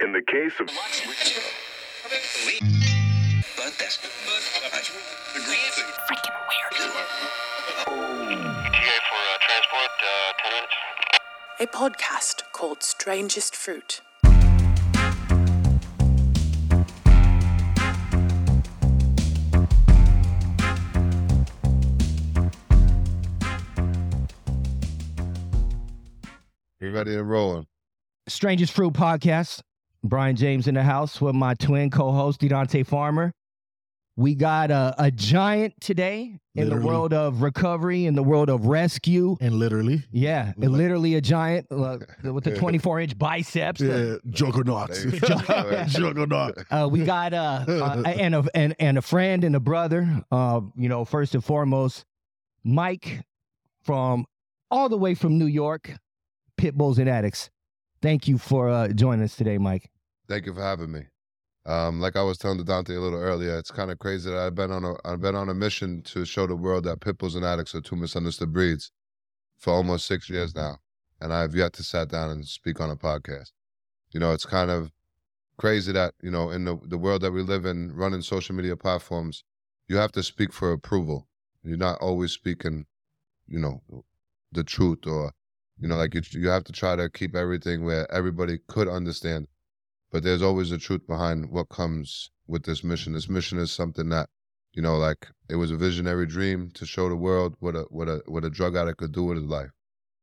In the case of Freaking weird. ETA for uh, transport, uh, 10 minutes. A podcast called Strangest Fruit. You ready and rolling? Strangest Fruit Podcast. Brian James in the house with my twin co-host Didontae Farmer. We got a, a giant today in the world of recovery, in the world of rescue. and literally. Yeah, literally a giant uh, with the 24 inch biceps. Yeah, juggernauts. You go. Juggernaut. Uh, we got uh, uh, and a and, and a friend and a brother. Uh, you know, first and foremost, Mike from all the way from New York, Pit Bulls and Addicts. Thank you for uh, joining us today, Mike. Thank you for having me. Um, like I was telling Dante a little earlier, it's kind of crazy that I've been on a I've been on a mission to show the world that pit bulls and addicts are two misunderstood breeds for almost six years now, and I have yet to sat down and speak on a podcast. You know, it's kind of crazy that you know in the the world that we live in, running social media platforms, you have to speak for approval. You're not always speaking, you know, the truth or you know, like you you have to try to keep everything where everybody could understand but there's always a truth behind what comes with this mission. This mission is something that, you know, like it was a visionary dream to show the world what a what a what a drug addict could do with his life,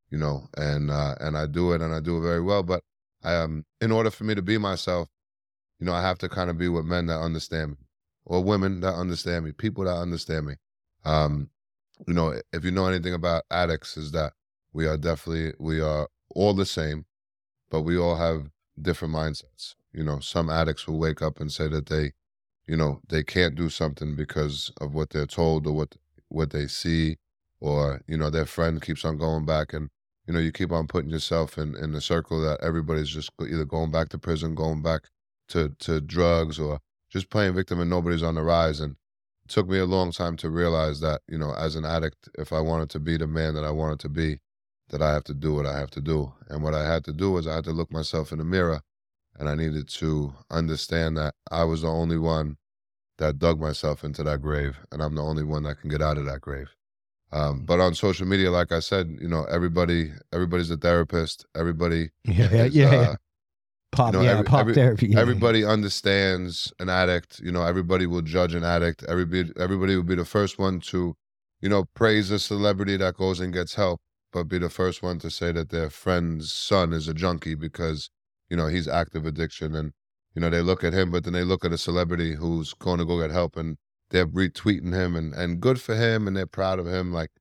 you know, and uh, and I do it and I do it very well. But I um, in order for me to be myself, you know, I have to kind of be with men that understand me, or women that understand me, people that understand me. Um, you know, if you know anything about addicts, is that we are definitely we are all the same, but we all have different mindsets. You know, some addicts will wake up and say that they, you know, they can't do something because of what they're told or what what they see, or you know, their friend keeps on going back, and you know, you keep on putting yourself in in the circle that everybody's just either going back to prison, going back to to drugs, or just playing victim, and nobody's on the rise. And it took me a long time to realize that, you know, as an addict, if I wanted to be the man that I wanted to be, that I have to do what I have to do. And what I had to do was I had to look myself in the mirror and I needed to understand that I was the only one that dug myself into that grave and I'm the only one that can get out of that grave. Um, but on social media, like I said, you know, everybody, everybody's a therapist. Everybody, Yeah, is, yeah, uh, pop, know, yeah, every- pop every- therapy. yeah. everybody understands an addict. You know, everybody will judge an addict. Everybody, everybody will be the first one to, you know, praise a celebrity that goes and gets help, but be the first one to say that their friend's son is a junkie because, you know, he's active addiction. And, you know, they look at him, but then they look at a celebrity who's going to go get help and they're retweeting him and, and good for him and they're proud of him. Like,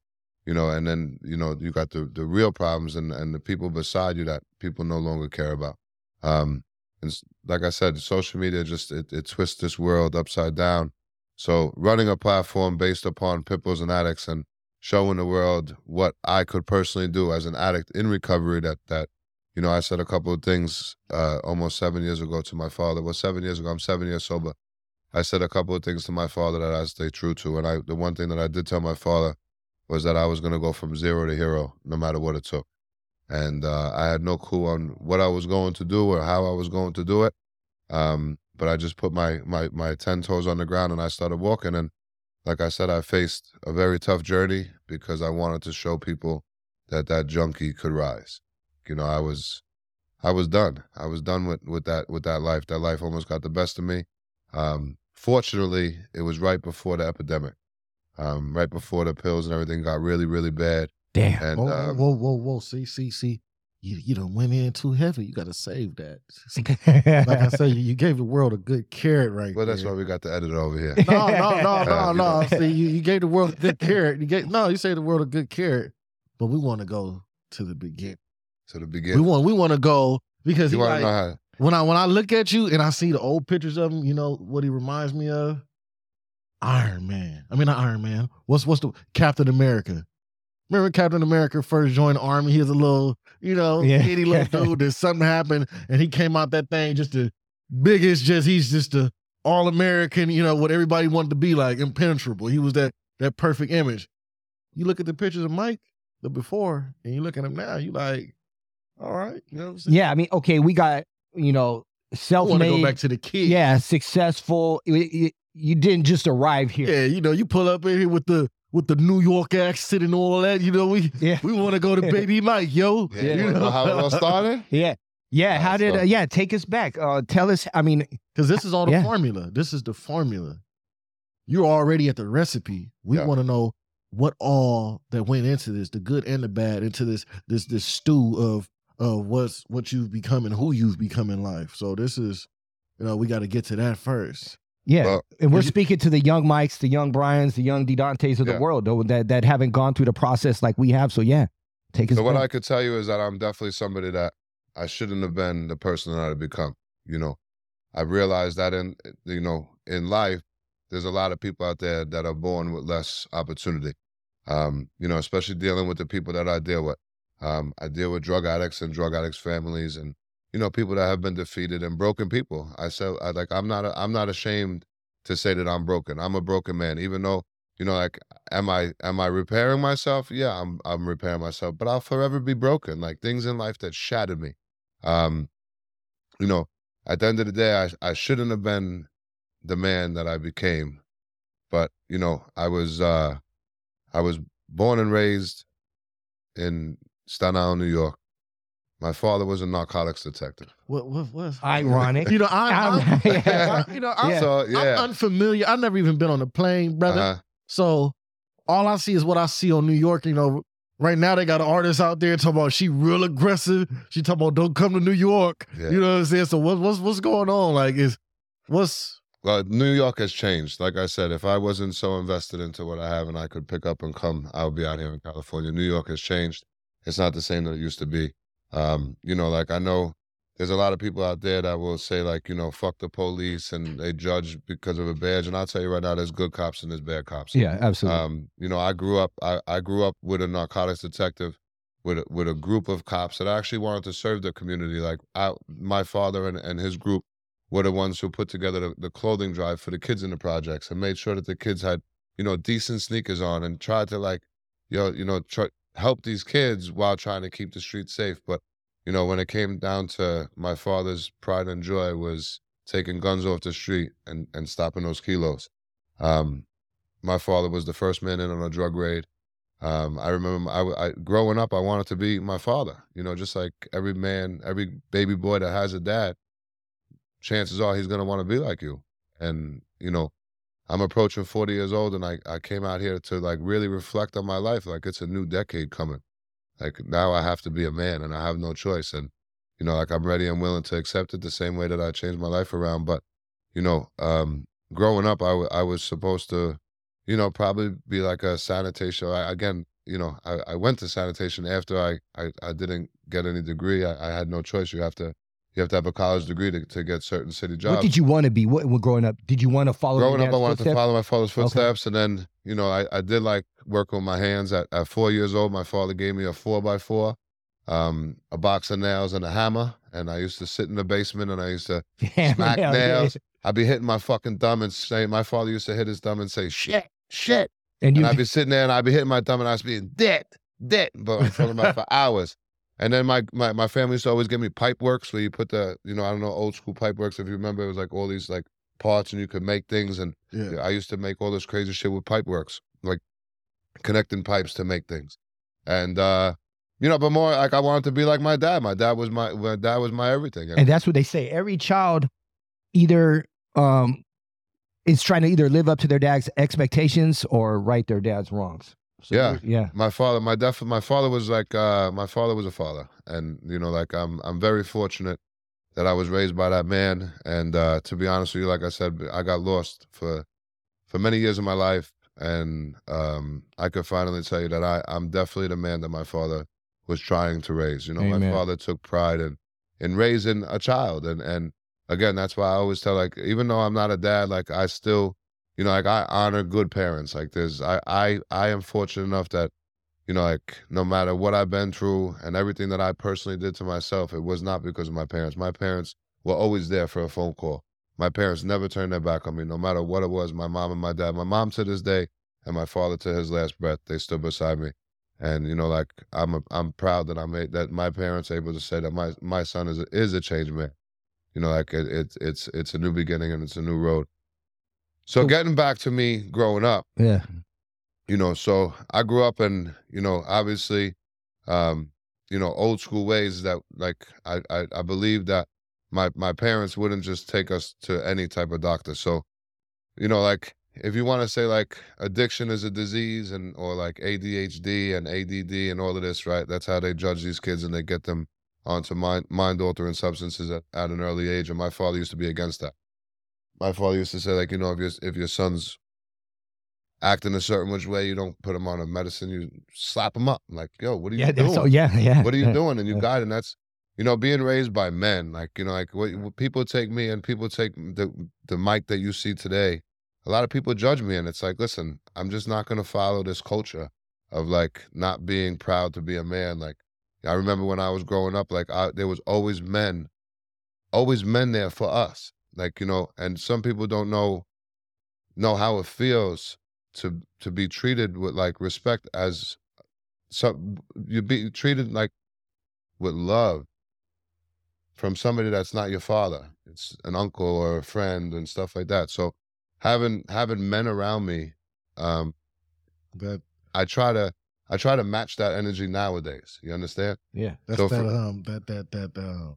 you know, and then, you know, you got the, the real problems and, and the people beside you that people no longer care about. Um, and like I said, social media just it, it twists this world upside down. So running a platform based upon pitbulls and addicts and showing the world what I could personally do as an addict in recovery that that you know I said a couple of things uh, almost seven years ago to my father. Well, seven years ago, I'm seven years sober. I said a couple of things to my father that I stay true to, and I the one thing that I did tell my father was that I was going to go from zero to hero, no matter what it took and uh, I had no clue on what I was going to do or how I was going to do it. Um, but I just put my my my ten toes on the ground and I started walking. And like I said, I faced a very tough journey because I wanted to show people that that junkie could rise. You know, I was I was done. I was done with with that with that life. That life almost got the best of me. Um, fortunately, it was right before the epidemic. Um, right before the pills and everything got really, really bad. Damn. And Whoa, um, whoa, whoa, whoa. See, see, see. You, you done went in too heavy. You got to save that. like I said, you, you gave the world a good carrot right Well, that's there. why we got the editor over here. no, no, no, no, Uh, you no. know. See, you, you gave the world a good carrot. You gave no, you say the world a good carrot, but we want to go to the beginning. To the beginning. We want we want to go because you he like, know how? when I when I look at you and I see the old pictures of him, you know what he reminds me of? Iron Man. I mean not Iron Man. What's what's the Captain America? Remember Captain America first joined the army? He was a little, you know, Yeah. itty little dude. That something happened and he came out that thing just the biggest. Just he's just a all American. You know what everybody wanted to be like, impenetrable. He was that that perfect image. You look at the pictures of Mike the before, and you look at him now. You like, all right, you know what I'm saying? Yeah, I mean, okay, we got you know, to self-made. go back to the kid. yeah, successful. You didn't just arrive here. Yeah, you know, you pull up in here with the with the New York accent and all that. You know, we Yeah. we want to go to Baby Mike, yo. Yeah, Yeah. you know how it all started? Yeah. Yeah. How did, uh, yeah, take us back. Uh, tell us, I mean, Because this is all the Yeah. formula. This is the formula. You're already at the recipe. We Yeah. want to know what all that went into this, the good and the bad, into this this this stew of of what's what you've become and who you've become in life. So this is, you know, we got to get to that first. Yeah. Well, and we're speaking to the young Mikes, the young Brians, the young Didontaes of the Yeah. world, though, that, that haven't gone through the process like we have. So, yeah, take us So what I could tell you is that I'm definitely somebody that I shouldn't have been the person that I've become. You know, I realized that in you know in life, there's a lot of people out there that are born with less opportunity. Um, you know, especially dealing with the people that I deal with. Um, I deal with drug addicts and drug addicts' families, and you know, people that have been defeated and broken people. I said, I like, I'm not, I'm not ashamed to say that I'm broken. I'm a broken man, even though you know, like, am I am I repairing myself? Yeah, I'm I'm repairing myself, but I'll forever be broken. Like things in life that shattered me. Um, you know, at the end of the day, I I shouldn't have been the man that I became, but you know, I was uh, I was born and raised in Staten Island, New York. My father was a narcotics detective. What what what? Ironic. You know, I, I'm- I, yeah. You know, I'm, Yeah. So I'm unfamiliar. I've never even been on a plane, brother. uh-huh. So all I see is what I see on New York. You know, right now they got an artist out there talking about she real aggressive. She talking about don't come to New York. Yeah. You know what I'm saying? So what, what's what's going on? Like is what's Well, New York has changed. Like I said, if I wasn't so invested into what I have and I could pick up and come, I would be out here in California. New York has changed. It's not the same that it used to be. Um, you know, like I know there's a lot of people out there that will say like, you know, fuck the police and they judge because of a badge. And I'll tell you right now, there's good cops and there's bad cops. Yeah, absolutely. Um, you know, I grew up. I, I grew up with a narcotics detective, with a, with a group of cops that actually wanted to serve the community. Like I, my father and, and his group were the ones who put together the, the clothing drive for the kids in the projects and made sure that the kids had, you know, decent sneakers on and tried to like, you know, you know, try, help these kids while trying to keep the streets safe. But you know, when it came down to my father's pride and joy was taking guns off the street and and stopping those kilos. Um, my father was the first man in on a drug raid. Um, I remember I, I growing up, I wanted to be my father. You know, just like every man, every baby boy that has a dad, chances are he's gonna want to be like you. And you know, I'm approaching 40 years old, and I I came out here to like really reflect on my life. Like it's a new decade coming. Like now I have to be a man, and I have no choice. And you know, like I'm ready and willing to accept it the same way that I changed my life around. But you know, um, growing up, I I was supposed to you know, probably be like a sanitation. I, again, you know, I, I went to sanitation after I, I, I didn't get any degree. I, I had no choice. You have to you have to have a college degree to, to get certain city jobs. what did you want to be? What, when growing up? Did you want to follow? Growing up, I wanted to follow my father's Okay. footsteps, and then you know, I, I did like work with my hands. At, at four years old, my father gave me a four by four, um, a box of nails, and a hammer, and I used to sit in the basement and I used to Yeah, smack yeah, nails. I'd be hitting my fucking thumb and say, my father used to hit his thumb and say, shit, shit. And you, And I'd be sitting there and I'd be hitting my thumb and I'd be dead, dead, but I'm talking about for hours. And then my, my my family used to always give me pipe works where you put the, you know, I don't know, old school pipe works. If you remember, it was like all these like parts and you could make things. And yeah. I used to make all this crazy shit with pipe works, like connecting pipes to make things. And, uh, you know, but more like I wanted to be like my dad. My dad was my, my dad was my everything. and that's what they say. Every child either um is trying to either live up to their dad's expectations or right their dad's wrongs. So, Yeah. yeah. my father my def my father was like uh my father was a father. And you know like i'm i'm very fortunate that i was raised by that man. And uh to be honest with you like i said i got lost for for many years of my life. And um i could finally tell you that i i'm definitely the man that my father was trying to raise. You know my father took pride in in raising a child. And and again that's why i always tell like even though i'm not a dad like i still you know, like I honor good parents. Like there's, I, I, I am fortunate enough that, you know, like no matter what I've been through and everything that I personally did to myself, it was not because of my parents. My parents were always there for a phone call. My parents never turned their back on me, no matter what it was. My mom and my dad, my mom to this day, and my father to his last breath, they stood beside me. And you know, like I'm, a, I'm proud that I made that. My parents able to say that my my son is a, is a changed man. You know, like it, it's it's it's a new beginning and it's a new road. So getting back to me growing up, Yeah. you know, so I grew up in, you know, obviously, um, you know, old school ways that like I I, I believe that my my parents wouldn't just take us to any type of doctor. So, you know, like if you want to say like addiction is a disease and or like ADHD and ADD and all of this, right? That's how they judge these kids and they get them onto mind mind altering substances at, at an early age. And my father used to be against that. My father used to say like, you know, if your if your son's acting a certain which way, you don't put him on a medicine, you slap him up. like, yo, what are you Yeah. doing? Oh, yeah. Yeah. what are you doing? And you got, and that's you know being raised by men. Like you know, like what, what people take me and people take the the Mike that you see today. A lot of people judge me, and it's like, listen, I'm just not gonna follow this culture of like not being proud to be a man. Like I remember when I was growing up, like I, there was always men, always men there for us. Like you know, and some people don't know know how it feels to to be treated with like respect as some you be treated like with love from somebody that's not your father. It's an uncle or a friend and stuff like that. So having having men around me um That i try to i try to match that energy nowadays you understand? Yeah. that's So that for- um that that that uh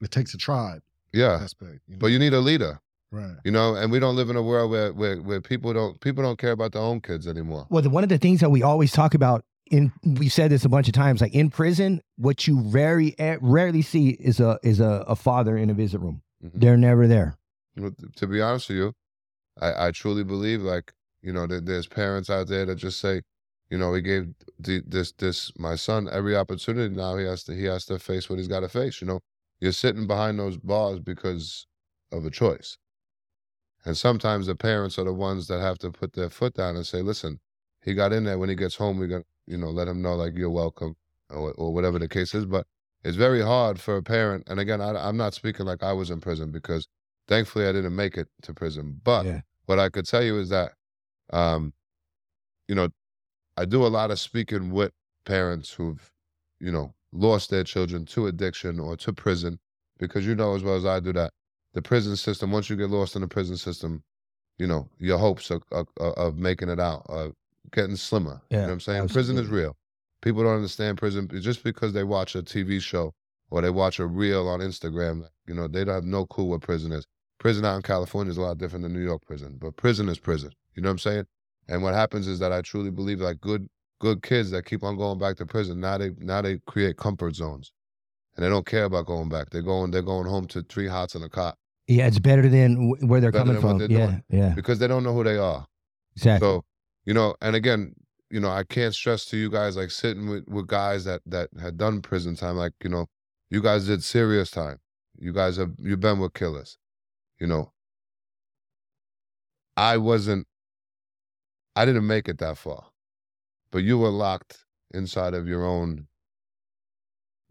it takes a tribe yeah aspect. You know? but you need a leader right. you know and we don't live in a world where where, where people don't people don't care about their own kids anymore Well, the, one of the things that we always talk about in we've said this a bunch of times, like in prison, what you rarely eh, rarely see is a is a, a father in a visit room. Mhm. They're never there. To be honest with you, I, I truly believe like you know that there's parents out there that just say, you know, we gave the, this this my son every opportunity. Now he has to he has to face what he's got to face. You know, you're sitting behind those bars because of a choice, and sometimes the parents are the ones that have to put their foot down and say, listen, he got in there. When he gets home, we're gonna you know let him know like you're welcome or or whatever the case is. But it's very hard for a parent. And again, I, I'm not speaking like I was in prison because thankfully I didn't make it to prison. But Yeah. what I could tell you is that, um, you know, I do a lot of speaking with parents who've, you know, lost their children to addiction or to prison, because you know as well as I do that the prison system. Once you get lost in the prison system, you know, your hopes of of, of making it out are getting slimmer. you know Yeah, what I'm saying? Prison is real. People don't understand prison just because they watch a TV show or they watch a reel on Instagram. You know, they don't have no clue what prison is. Prison out in California is a lot different than New York prison, but prison is prison. You know what I'm saying? And what happens is that I truly believe like good good kids that keep on going back to prison now they now they create comfort zones, and they don't care about going back. They're going they're going home to three hots and a cot Yeah, it's better than where they're Better coming from. they're Yeah, doing. yeah, because they don't know who they are. exactly. So, you know, and again, you know, I can't stress to you guys like sitting with, with guys that that had done prison time, like, you know, you guys did serious time. You guys have you've been with killers. You know. I wasn't I didn't make it that far. But you were locked inside of your own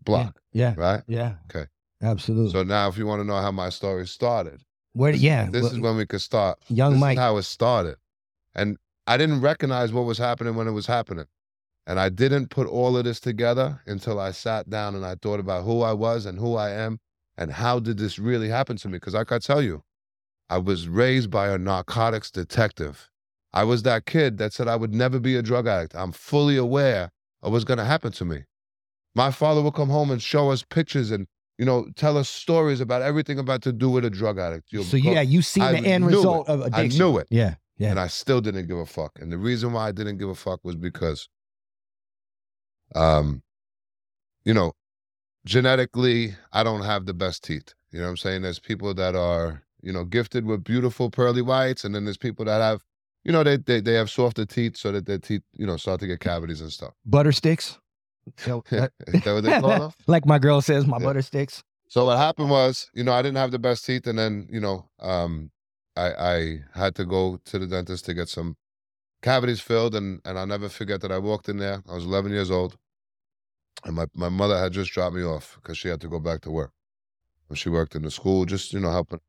block, yeah, right? yeah. Okay. absolutely. So now if you want to know how my story started, where? this, Yeah, this well, is when we could start. young this Mike. is how it started. And I didn't recognize what was happening when it was happening. And I didn't put all of this together until I sat down and I thought about who I was and who I am and how did this really happen to me? Because like I tell you, I was raised by a narcotics detective. I was that kid that said I would never be a drug addict. I'm fully aware of what's going to happen to me. My father would come home and show us pictures and, you know, tell us stories about everything about to do with a drug addict. You'll so yeah, you see I the end knew it. result of addiction. I knew it. Yeah, yeah. and I still didn't give a fuck. And the reason why I didn't give a fuck was because, um, you know, genetically, I don't have the best teeth. You know what I'm saying? There's people that are, you know, gifted with beautiful pearly whites, and then there's people that have, you know, they they, they have softer teeth so that their teeth, you know, start to get cavities and stuff. butter sticks. Is that what they call them? like my girl says, my Yeah. butter sticks. So what happened was, you know, I didn't have the best teeth, and then, you know, um, I I had to go to the dentist to get some cavities filled, and and I'll never forget that I walked in there. I was 11 years old, and my my mother had just dropped me off because she had to go back to work. And She worked in the school, just you know, helping.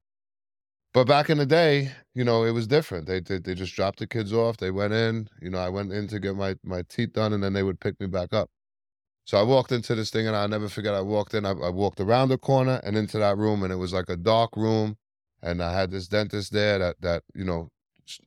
But back in the day, you know, it was different. They they, they just dropped the kids off. They went in. You know, I went in to get my my teeth done, and then they would pick me back up. So I walked into this thing, and I'll never forget. I walked in. I, I walked around the corner and into that room, and it was like a dark room. And I had this dentist there that that you know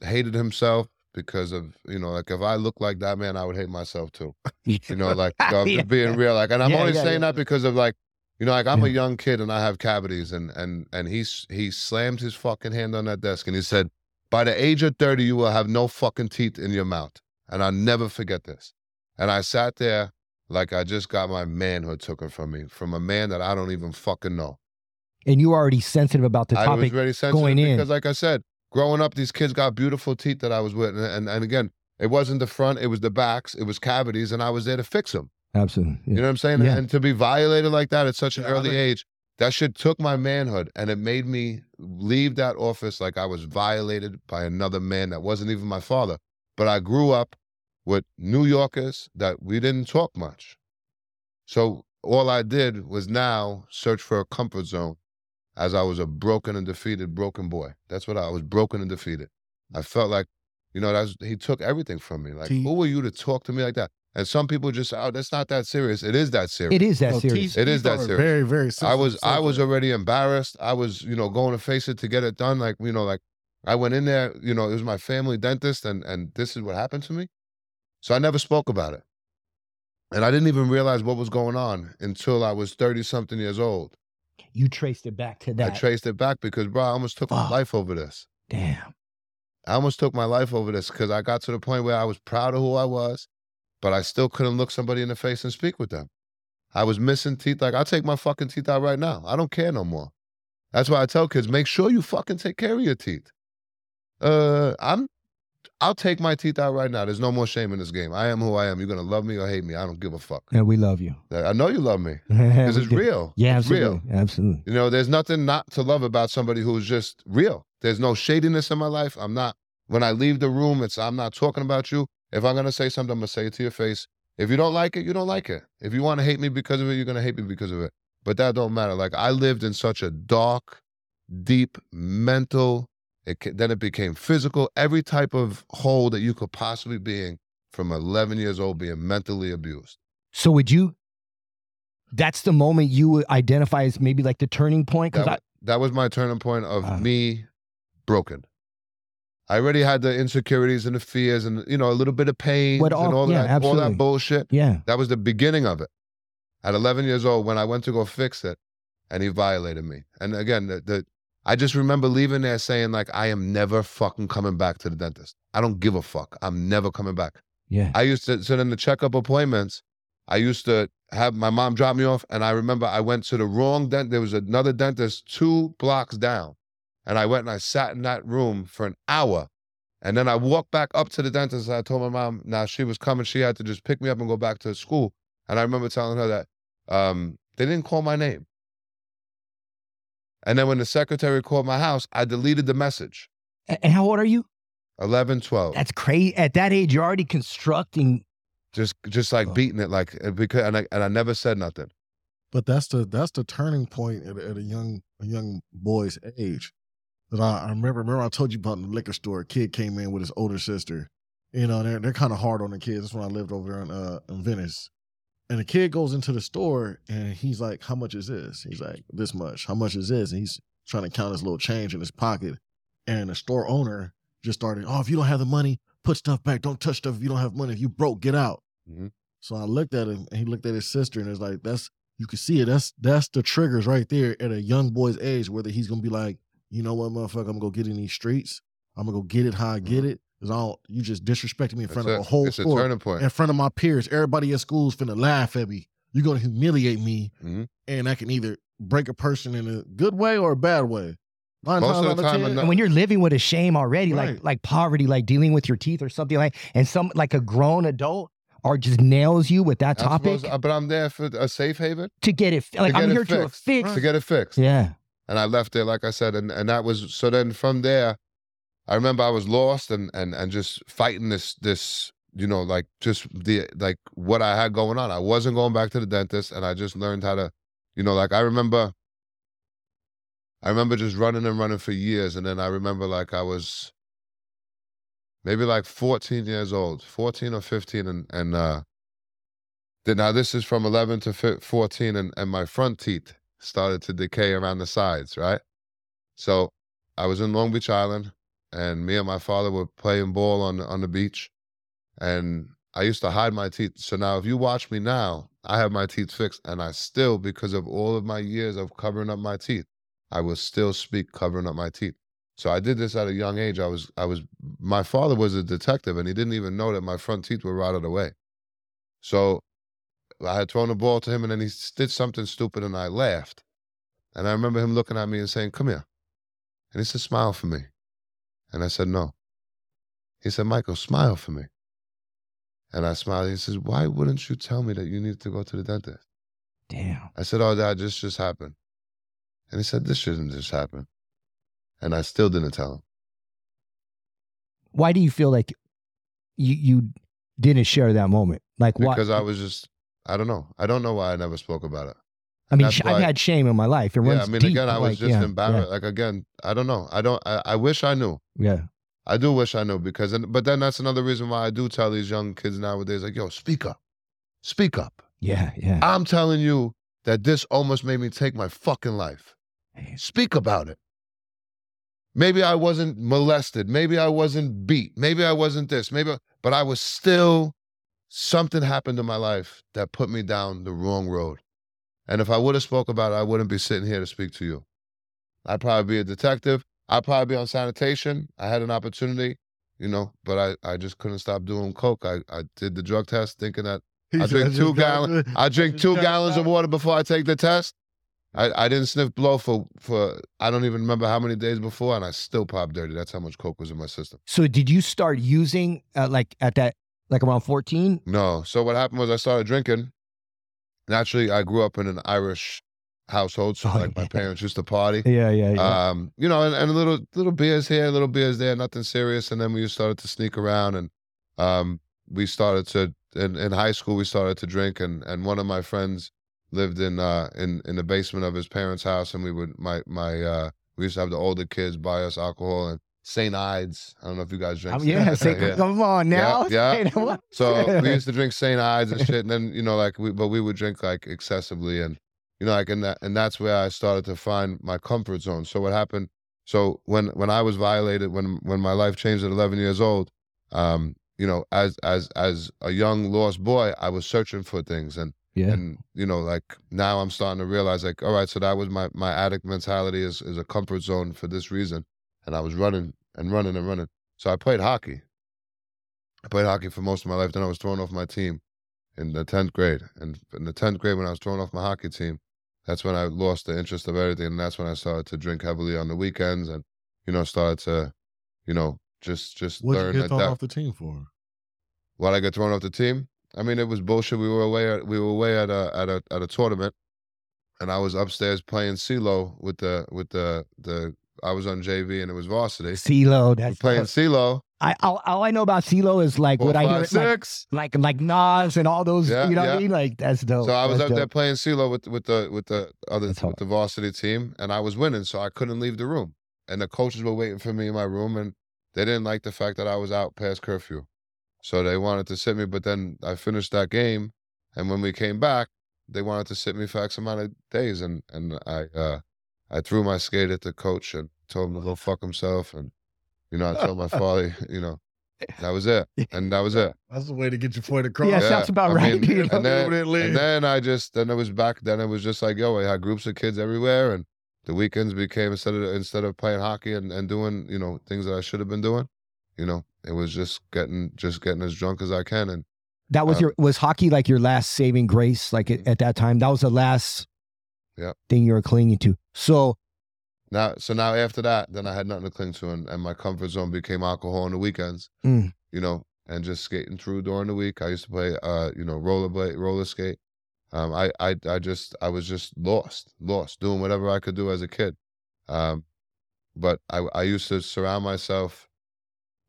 hated himself because of you know like if I looked like that man, I would hate myself too. You know, like Yeah. being real. Like, and I'm Yeah, only yeah, saying that because of like, you know, like I'm a young kid and I have cavities, and and and he's he slammed his fucking hand on that desk and he said, "By the age of thirty, you will have no fucking teeth in your mouth." And I'll never forget this. And I sat there like I just got my manhood taken from me, from a man that I don't even fucking know. And you were already sensitive about the I was topic. sensitive going in. because, like I said, growing up, these kids got beautiful teeth that I was with, and, and and again, it wasn't the front, it was the backs, it was cavities, and I was there to fix them. Absolutely. You know what I'm saying? Yeah. And to be violated like that at such an Yeah, early age, that shit took my manhood and it made me leave that office like I was violated by another man that wasn't even my father. But I grew up with New Yorkers that we didn't talk much. So all I did was now search for a comfort zone as I was a broken and defeated broken boy. That's what I was broken and defeated. I felt like, you know, that's he took everything from me. Like, T- who were you to talk to me like that? And some people just, oh, that's not that serious. It is that serious. It is that No, serious. teeth- It is teeth that are serious. Very, very. I sensitive was I was subject. already embarrassed. I was, you know, going to face it to get it done. Like, you know, like I went in there, you know, it was my family dentist and and this is what happened to me. So I never spoke about it. And I didn't even realize what was going on until I was 30 something years old. You traced it back to that. I traced it back because bro, I almost took my Fuck. life over this. Damn. I almost took my life over this because I got to the point where I was proud of who I was, but I still couldn't look somebody in the face and speak with them. I was missing teeth. Like, I'll take my fucking teeth out right now. I don't care no more. That's why I tell kids, make sure you fucking take care of your teeth. Uh, I'm, I'll take my teeth out right now. There's no more shame in this game. I am who I am. You're gonna love me or hate me. I don't give a fuck. Yeah, we love you. I know you love me because it's do. real. Yeah, it's absolutely. real. Absolutely. You know, there's nothing not to love about somebody who's just real. There's no shadiness in my life. I'm not, when I leave the room, it's, I'm not talking about you. If I'm going to say something, I'm going to say it to your face. If you don't like it, you don't like it. If you want to hate me because of it, you're going to hate me because of it. But that don't matter. Like I lived in such a dark, deep mental, it, then it became physical, every type of hole that you could possibly be in from 11 years old being mentally abused. So would you? That's the moment you would identify as maybe like the turning point because that, that was my turning point of Wow. me broken. I already had the insecurities and the fears and you know a little bit of pain and all- yeah, that all that bullshit. Yeah. That was the beginning of it. At 11 years old, when I went to go fix it, and he violated me. And again, the, the I just remember leaving there saying like, I am never fucking coming back to the dentist. I don't give a fuck. I'm never coming back. Yeah. I used to so in the checkup appointments. I used to have my mom drop me off, and I remember I went to the wrong dent. There was another dentist two blocks down, and I went and I sat in that room for an hour, and then I walked back up to the dentist. And I told my mom now she was coming. She had to just pick me up and go back to school. And I remember telling her that um, they didn't call my name. And then when the secretary called my house, I deleted the message. And how old are you? 11, 12. That's crazy. At that age, you're already constructing. just just like Oh. beating it like uh, because and I, and I never said nothing. But that's the that's the turning point at, at a young a young boy's age. That I, I remember. Remember, I told you about in the liquor store. A kid came in with his older sister. You know, they're they're kind of hard on the kids. That's when I lived over there in uh in Venice. And the kid goes into the store and he's like, "How much is this?" He's like, "This much." How much is this? And he's trying to count his little change in his pocket. And the store owner just started, "Oh, if you don't have the money, put stuff back. Don't touch stuff if you don't have money. If you broke, get out." Mhm. So I looked at him and he looked at his sister and it's like, "That's you can see it. That's that's the triggers right there at a young boy's age, whether he's gonna be like, you know what, motherfucker, I'm gonna go get in these streets. I'm gonna go get it how I get it. Cause I don't you just disrespected me in front It's of a whole it's a turning point. in front of my peers. Everybody at school's finna laugh at me. You're gonna humiliate me, Mhm. and I can either break a person in a good way or a bad way. Nine Most times of the time, ten, I'm not- And when you're living with a shame already, like Right. like poverty, like dealing with your teeth or something like, and some like a grown adult or just nails you with that topic supposed- but I'm there for a safe haven to get it. Like get I'm it here to fixed. fix. to get it fixed. Yeah. And I left there, like I said, and, and that was so. Then from there, I remember I was lost and and and just fighting this this you know like just the like what I had going on. I wasn't going back to the dentist, and I just learned how to, you know, like I remember. I remember just running and running for years, and then I remember like I was maybe like 14 years old, 14 or 15, and and uh, Then now this is from 11 to 14, and, and my front teeth started to decay around the sides, right? So I was in Long Beach Island, and me and my father were playing ball on on the beach, and I used to hide my teeth. So now, if you watch me now, I have my teeth fixed, and I still, because of all of my years of covering up my teeth, I will still speak covering up my teeth. So I did this at a young age. I was, I was, my father was a detective, and he didn't even know that my front teeth were rotted away. So I had thrown the ball to him, and then he did something stupid, and I laughed. And I remember him looking at me and saying, "Come here," and he said, "Smile for me," and I said, "No." He said, "Michael, smile for me." And I smiled. He says, "Why wouldn't you tell me that you needed to go to the dentist?" Damn. I said, "Oh, Dad, this just happened." And he said, "This shouldn't just happen." And I still didn't tell him. Why do you feel like you you didn't share that moment? Like why? because I was just I don't know. I don't know why I never spoke about it. I mean, I've why- had shame in my life. It Yeah, I mean, deep, again, I was like, just yeah, embarrassed. Like again, I don't know. I don't. I, I wish I knew. Yeah, yeah. I do wish I knew because, but then that's another reason why I do tell these young kids nowadays, like, yo, speak up, speak up. Yeah, yeah. I'm telling you that this almost made me take my fucking life. Speak about it. Maybe I wasn't molested. Maybe I wasn't beat. Maybe I wasn't this. Maybe, but I was still, something happened in my life that put me down the wrong road. And if I would have spoke about it, I wouldn't be sitting here to speak to you. I'd probably be a detective. I'd probably be on sanitation. I had an opportunity, you know, but I, I just couldn't stop doing coke. I, I did the drug test thinking that I drink two gallons. I drink two gallons of water before I take the test. I, I didn't sniff blow for for I don't even remember how many days before, and I still popped dirty. That's how much coke was in my system. So did you start using uh, like at that like around fourteen? No, so what happened was I started drinking. Naturally, I grew up in an Irish household, so Oh, like my parents used to party. Yeah, yeah, yeah. Um, you know, and, and little little beers here, a little beers there, nothing serious. And then we just started to sneak around, and um, we started to in, in high school we started to drink, and and one of my friends lived in uh in in the basement of his parents' house, and we would my my uh we used to have the older kids buy us alcohol and St. Ides. I don't know if you guys drink. Um, yeah, Yeah. come on now. Yeah, one. So we used to drink St. Ides and shit, and then you know, like, we, but we would drink like excessively, and you know, like, and that, and that's where I started to find my comfort zone. So what happened? So when when I was violated, when when my life changed at 11 years old, um, you know, as as as a young lost boy, I was searching for things, and yeah. and you know, like now I'm starting to realize, like, all right, so that was my my addict mentality is is a comfort zone for this reason, and I was running and running and running. So I played hockey. I played hockey for most of my life. Then I was thrown off my team in the tenth grade, and in the tenth grade when I was thrown off my hockey team, that's when I lost the interest of everything, and that's when I started to drink heavily on the weekends, and you know, started to, you know, just just What'd learn you get thrown that off the team for? why'd I get thrown off the team? I mean, it was bullshit. We were away at we were away at a at a at a tournament, and I was upstairs playing CeeLo with the with the the I was on JV and it was varsity. CeeLo, We're that's playing CeeLo. I all, all I know about CeeLo is like Four, what I hear five, it's like, like like Nas and all those. Yeah, you know what yeah. I mean? Like that's dope. So I was That's up there playing CeeLo with with the with the other That's with hard. the varsity team, and I was winning, so I couldn't leave the room. And the coaches were waiting for me in my room, and they didn't like the fact that I was out past curfew, so they wanted to sit me. But then I finished that game, and when we came back, they wanted to sit me for X amount of days, and and I uh, I threw my skate at the coach and told him to go fuck himself, and you know I told my father, you know, that was it, and that was it. That's the way to get your point across. Yeah, sounds about I right. mean, and then, and then I just then it was back. Then it was just like yo, I had groups of kids everywhere, and the weekends became instead of instead of playing hockey and, and doing you know things that I should have been doing, you know, it was just getting just getting as drunk as I can, and That was Um, your was hockey like your last saving grace? Like at, at that time, that was the last Yep. thing you were clinging to. So now so now after that, then I had nothing to cling to, and, and my comfort zone became alcohol on the weekends, Mm. you know, and just skating through during the week. I used to play, uh, you know, rollerblade, roller skate. Um, I, I, I just, I was just lost, lost, doing whatever I could do as a kid. Um, but I, I used to surround myself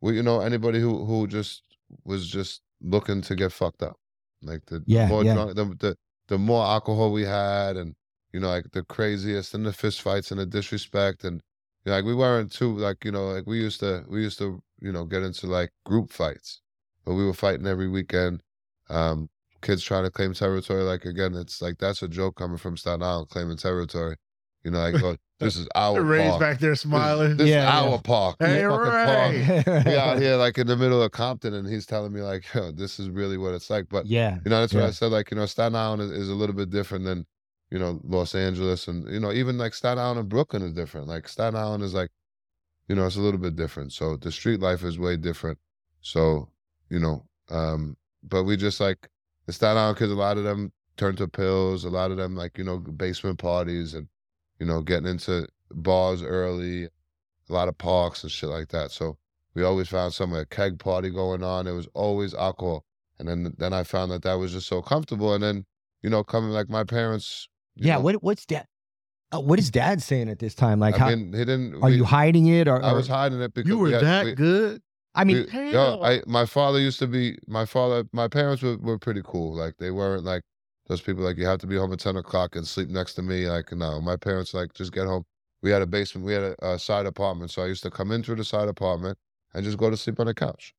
with, you know, anybody who, who just was just looking to get fucked up. Like the, Yeah, the more yeah. drunk, the, the, the more alcohol we had, and you know, like the craziest, and the fist fights, and the disrespect, and you know, like we weren't too, like you know, like we used to, we used to, you know, get into like group fights, but we were fighting every weekend. Um, kids trying to claim territory. Like again, it's like that's a joke coming from Staten Island claiming territory. You know, like oh, this is our Ray's park. back there smiling. this Yeah, is our yeah. park. Hey, This Ray. park. We out here like in the middle of Compton, and he's telling me like, Yo, this is really what it's like. But yeah. you know, that's what I said. Like, you know, Staten Island is, is a little bit different than, you know, Los Angeles, and you know, even like Staten Island and Brooklyn is different. Like Staten Island is like, you know, it's a little bit different. So the street life is way different. So, you know, um, but we just like the Staten Island kids. A lot of them turn to pills. A lot of them like you know basement parties and you know getting into bars early. A lot of parks and shit like that. So we always found somewhere a keg party going on. It was always alcohol. And then then I found that that was just so comfortable. And then you know coming like my parents. You Yeah. know, What what's dad? Uh, what is dad saying at this time? Like, I how mean, he didn't. are we- you hiding it? Or, I was hiding it because you were we had- that we- good. I mean, we- yo, I my father used to be my father. My parents were, were pretty cool. Like they weren't like those people like you have to be home at ten o'clock and sleep next to me. Like no, my parents like just get home. We had a basement. We had a, a side apartment, so I used to come in through the side apartment and just go to sleep on the couch.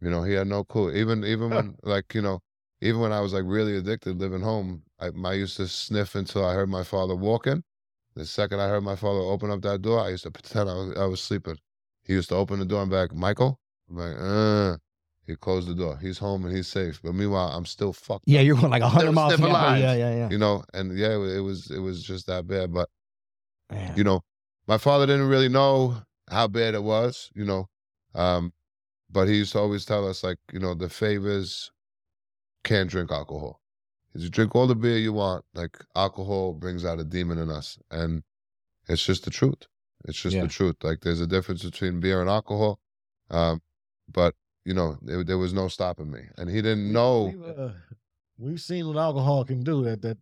You know, he had no clue. Even even when like you know, even when I was like really addicted, living home, I, I used to sniff until I heard my father walking. The second I heard my father open up that door, I used to pretend I was, I was sleeping. He used to open the door and be like, Michael? I'm like, uh. He closed the door. He's home and he's safe. But meanwhile, I'm still fucked. yeah, you're going like hundred miles an hour. Yeah, yeah, yeah. You know, and yeah, it it was it was just that bad. But Man. you know, my father didn't really know how bad it was, you know. Um, but he used to always tell us, like, you know, the favors can't drink alcohol. You drink all the beer you want, like alcohol brings out a demon in us. And it's just the truth. It's just Yeah. the truth. Like there's a difference between beer and alcohol. Um, but you know, there, there was no stopping me. And he didn't know We've, uh, we've seen what alcohol can do. That that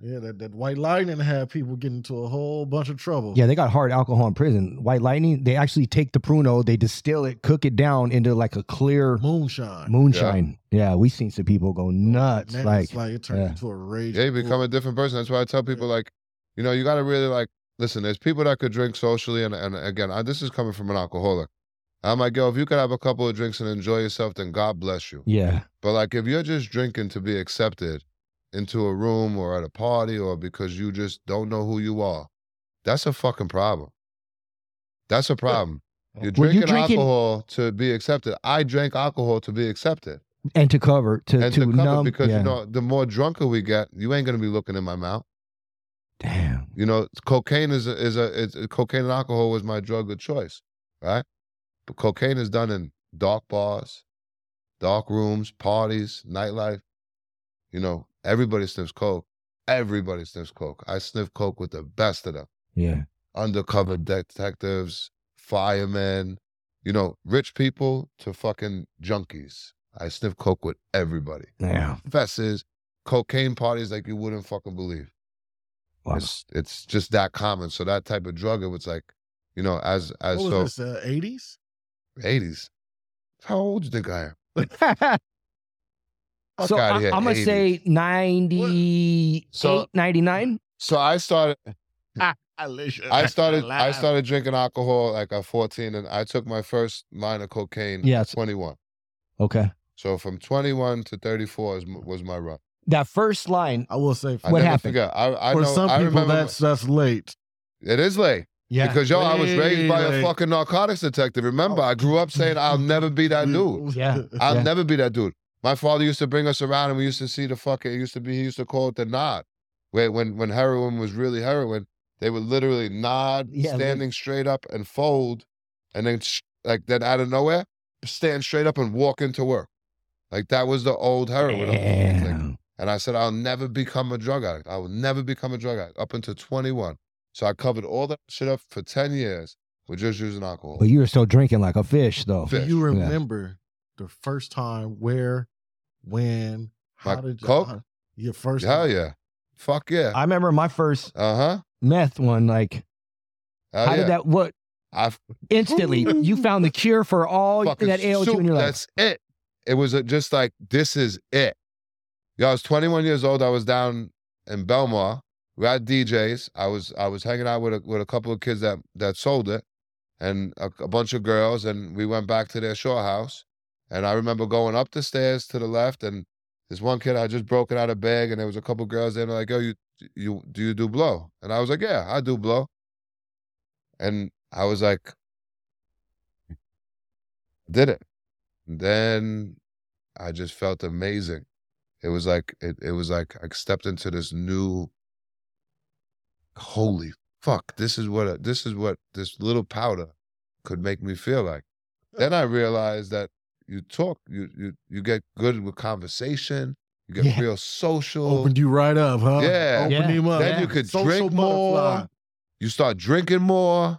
yeah, that, that white lightning had people get into a whole bunch of trouble. Yeah, they got hard alcohol in prison. White lightning, they actually take the pruno, they distill it, cook it down into like a clear moonshine. moonshine. Yeah, we seen some people go nuts. Man, Like, it's like it turned yeah. into a rage. Yeah, you become a different person. That's why I tell people like, you know, you got to really like listen. There's people that could drink socially, and and again, I, this is coming from an alcoholic. I'm like, yo, if you could have a couple of drinks and enjoy yourself, then God bless you. yeah, But like, if you're just drinking to be accepted into a room or at a party, or because you just don't know who you are, that's a fucking problem. That's a problem. Oh. You're Well, you drinking drinking- alcohol to be accepted. I drank alcohol to be accepted and to cover, to, and to, to cover numb. because yeah. you know the more drunker we get, you ain't gonna be looking in my mouth. Damn. You know, cocaine is a, is a it's, cocaine and alcohol was my drug of choice, right? But cocaine is done in dark bars, dark rooms, parties, nightlife. You know, everybody sniffs coke. Everybody sniffs coke. I sniff coke with the best of them. Yeah. Undercover detectives, firemen, you know, rich people to fucking junkies. I sniff coke with everybody. Yeah. Fesses, cocaine parties like you wouldn't fucking believe. Wow. It's it's just that common. So that type of drug, it was like, you know, as as What so was this? Uh, 80s? eighties. How old do you think I am? Fuck so outta I, here, am gonna 80s. say 98, So- 99. So I started I I started I started drinking alcohol like at 14 and I took my first line of cocaine Yes. at 21. Okay. So from 21 to 34 is, was my run. That first line. I will say I What never happened? forget. I, I for know some I people remember that's that's late. it is late. Yeah. Because yo, I was raised by a fucking narcotics detective. Remember, oh. I grew up saying I'll never be that dude. Yeah. I'll Yeah. never be that dude. My father used to bring us around and we used to see the fucking, it used to be, he used to call it the nod. Where when, when heroin was really heroin, they would literally nod, Yeah, like- standing straight up and fold, and then sh- like then out of nowhere, stand straight up and walk into work. Like that was the old heroin. Like, and I said, I'll never become a drug addict. I will never become a drug addict up until 21. So I covered all that shit up for 10 years with just using alcohol. But you were still drinking like a fish, though. Fish. you Yeah. remember the first time where, when, how Like did you, Coke? how- your first Hell time? yeah. Fuck yeah. I remember my first Uh huh. meth one. Like, Hell how yeah. did that? What I instantly you found the cure for all fucking that ailed you soup. in your life. That's it. It was just like this is it. Yo, I was 21 years old. I was down in Belmar. We had DJs. I was I was hanging out with a with a couple of kids that that sold it, and a, a bunch of girls. And we went back to their shore house. And I remember going up the stairs to the left, and this one kid I just broken out of bag, and there was a couple girls there, and they're like, "Yo, you you do you do blow?" And I was like, "Yeah, I do blow." And I was like, did it. And then I just felt amazing. It was like it, it was like I stepped into this new holy fuck, this is what a, this is what this little powder could make me feel like. Then I realized that you talk, you you you get good with conversation, you get Yeah. real social. Opened you right up, huh? Yeah. Opened Yeah. him up. then yeah. you could Social drink more. butterfly. You start drinking more.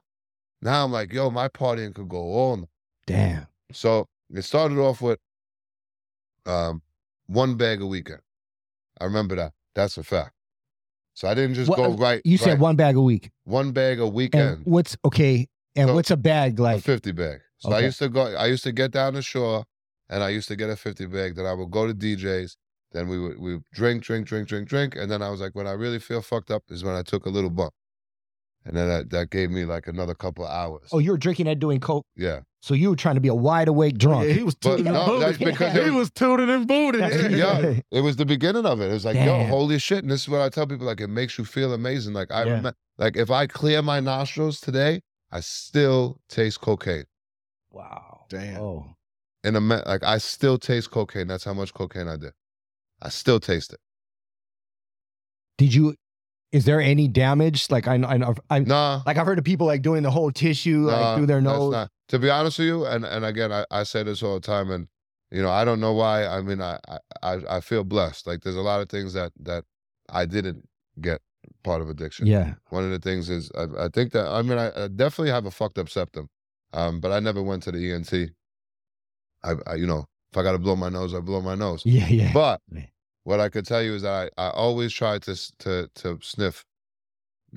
Now I'm like, yo, my partying could go on. Damn. So it started off with um, one bag a weekend. I remember that. That's a fact. So I didn't just What- go right. You said right. one bag a week. one bag a And weekend, what's okay? And So- what's a bag like? a like? fifty bag. So I used to go. I used to get down the shore, and I used to get a fifty bag. Then I would go to DJs. Then we would we would drink, drink, drink, drink, drink, and then I was like, when I really feel fucked up is when I took a little bump, and then that, that gave me like another couple of hours. Oh, you were drinking and doing coke, yeah. so you were trying to be a wide awake drunk. Yeah, he was But tooting and no, booting. that's because he it was- was tooting and booting. That's- yeah, it was the beginning of it. It was like, yo, holy shit. And this is what I tell people, like, it makes you feel amazing. Like, I Yeah. remember, like, if I clear my nostrils today, I still taste cocaine. Wow. Damn. Oh. In a, me- like, I still taste cocaine. That's how much cocaine I did. I still taste it. Did you? Is there any damage? Like I, know- I, I nah. Like I've heard of people like doing the whole tissue like through their nose. not- to be honest with you, and, and again, I, I say this all the time, and, you know, I don't know why. I mean, I, I, I I feel blessed. Like, there's a lot of things that, that I didn't get part of addiction. Yeah. One of the things is I, I think that I mean I, I definitely have a fucked up septum, um, but I never went to the ENT. I, I you know if I got to blow my nose, I blow my nose. Yeah. Yeah. But what I could tell you is that I, I always tried to to to sniff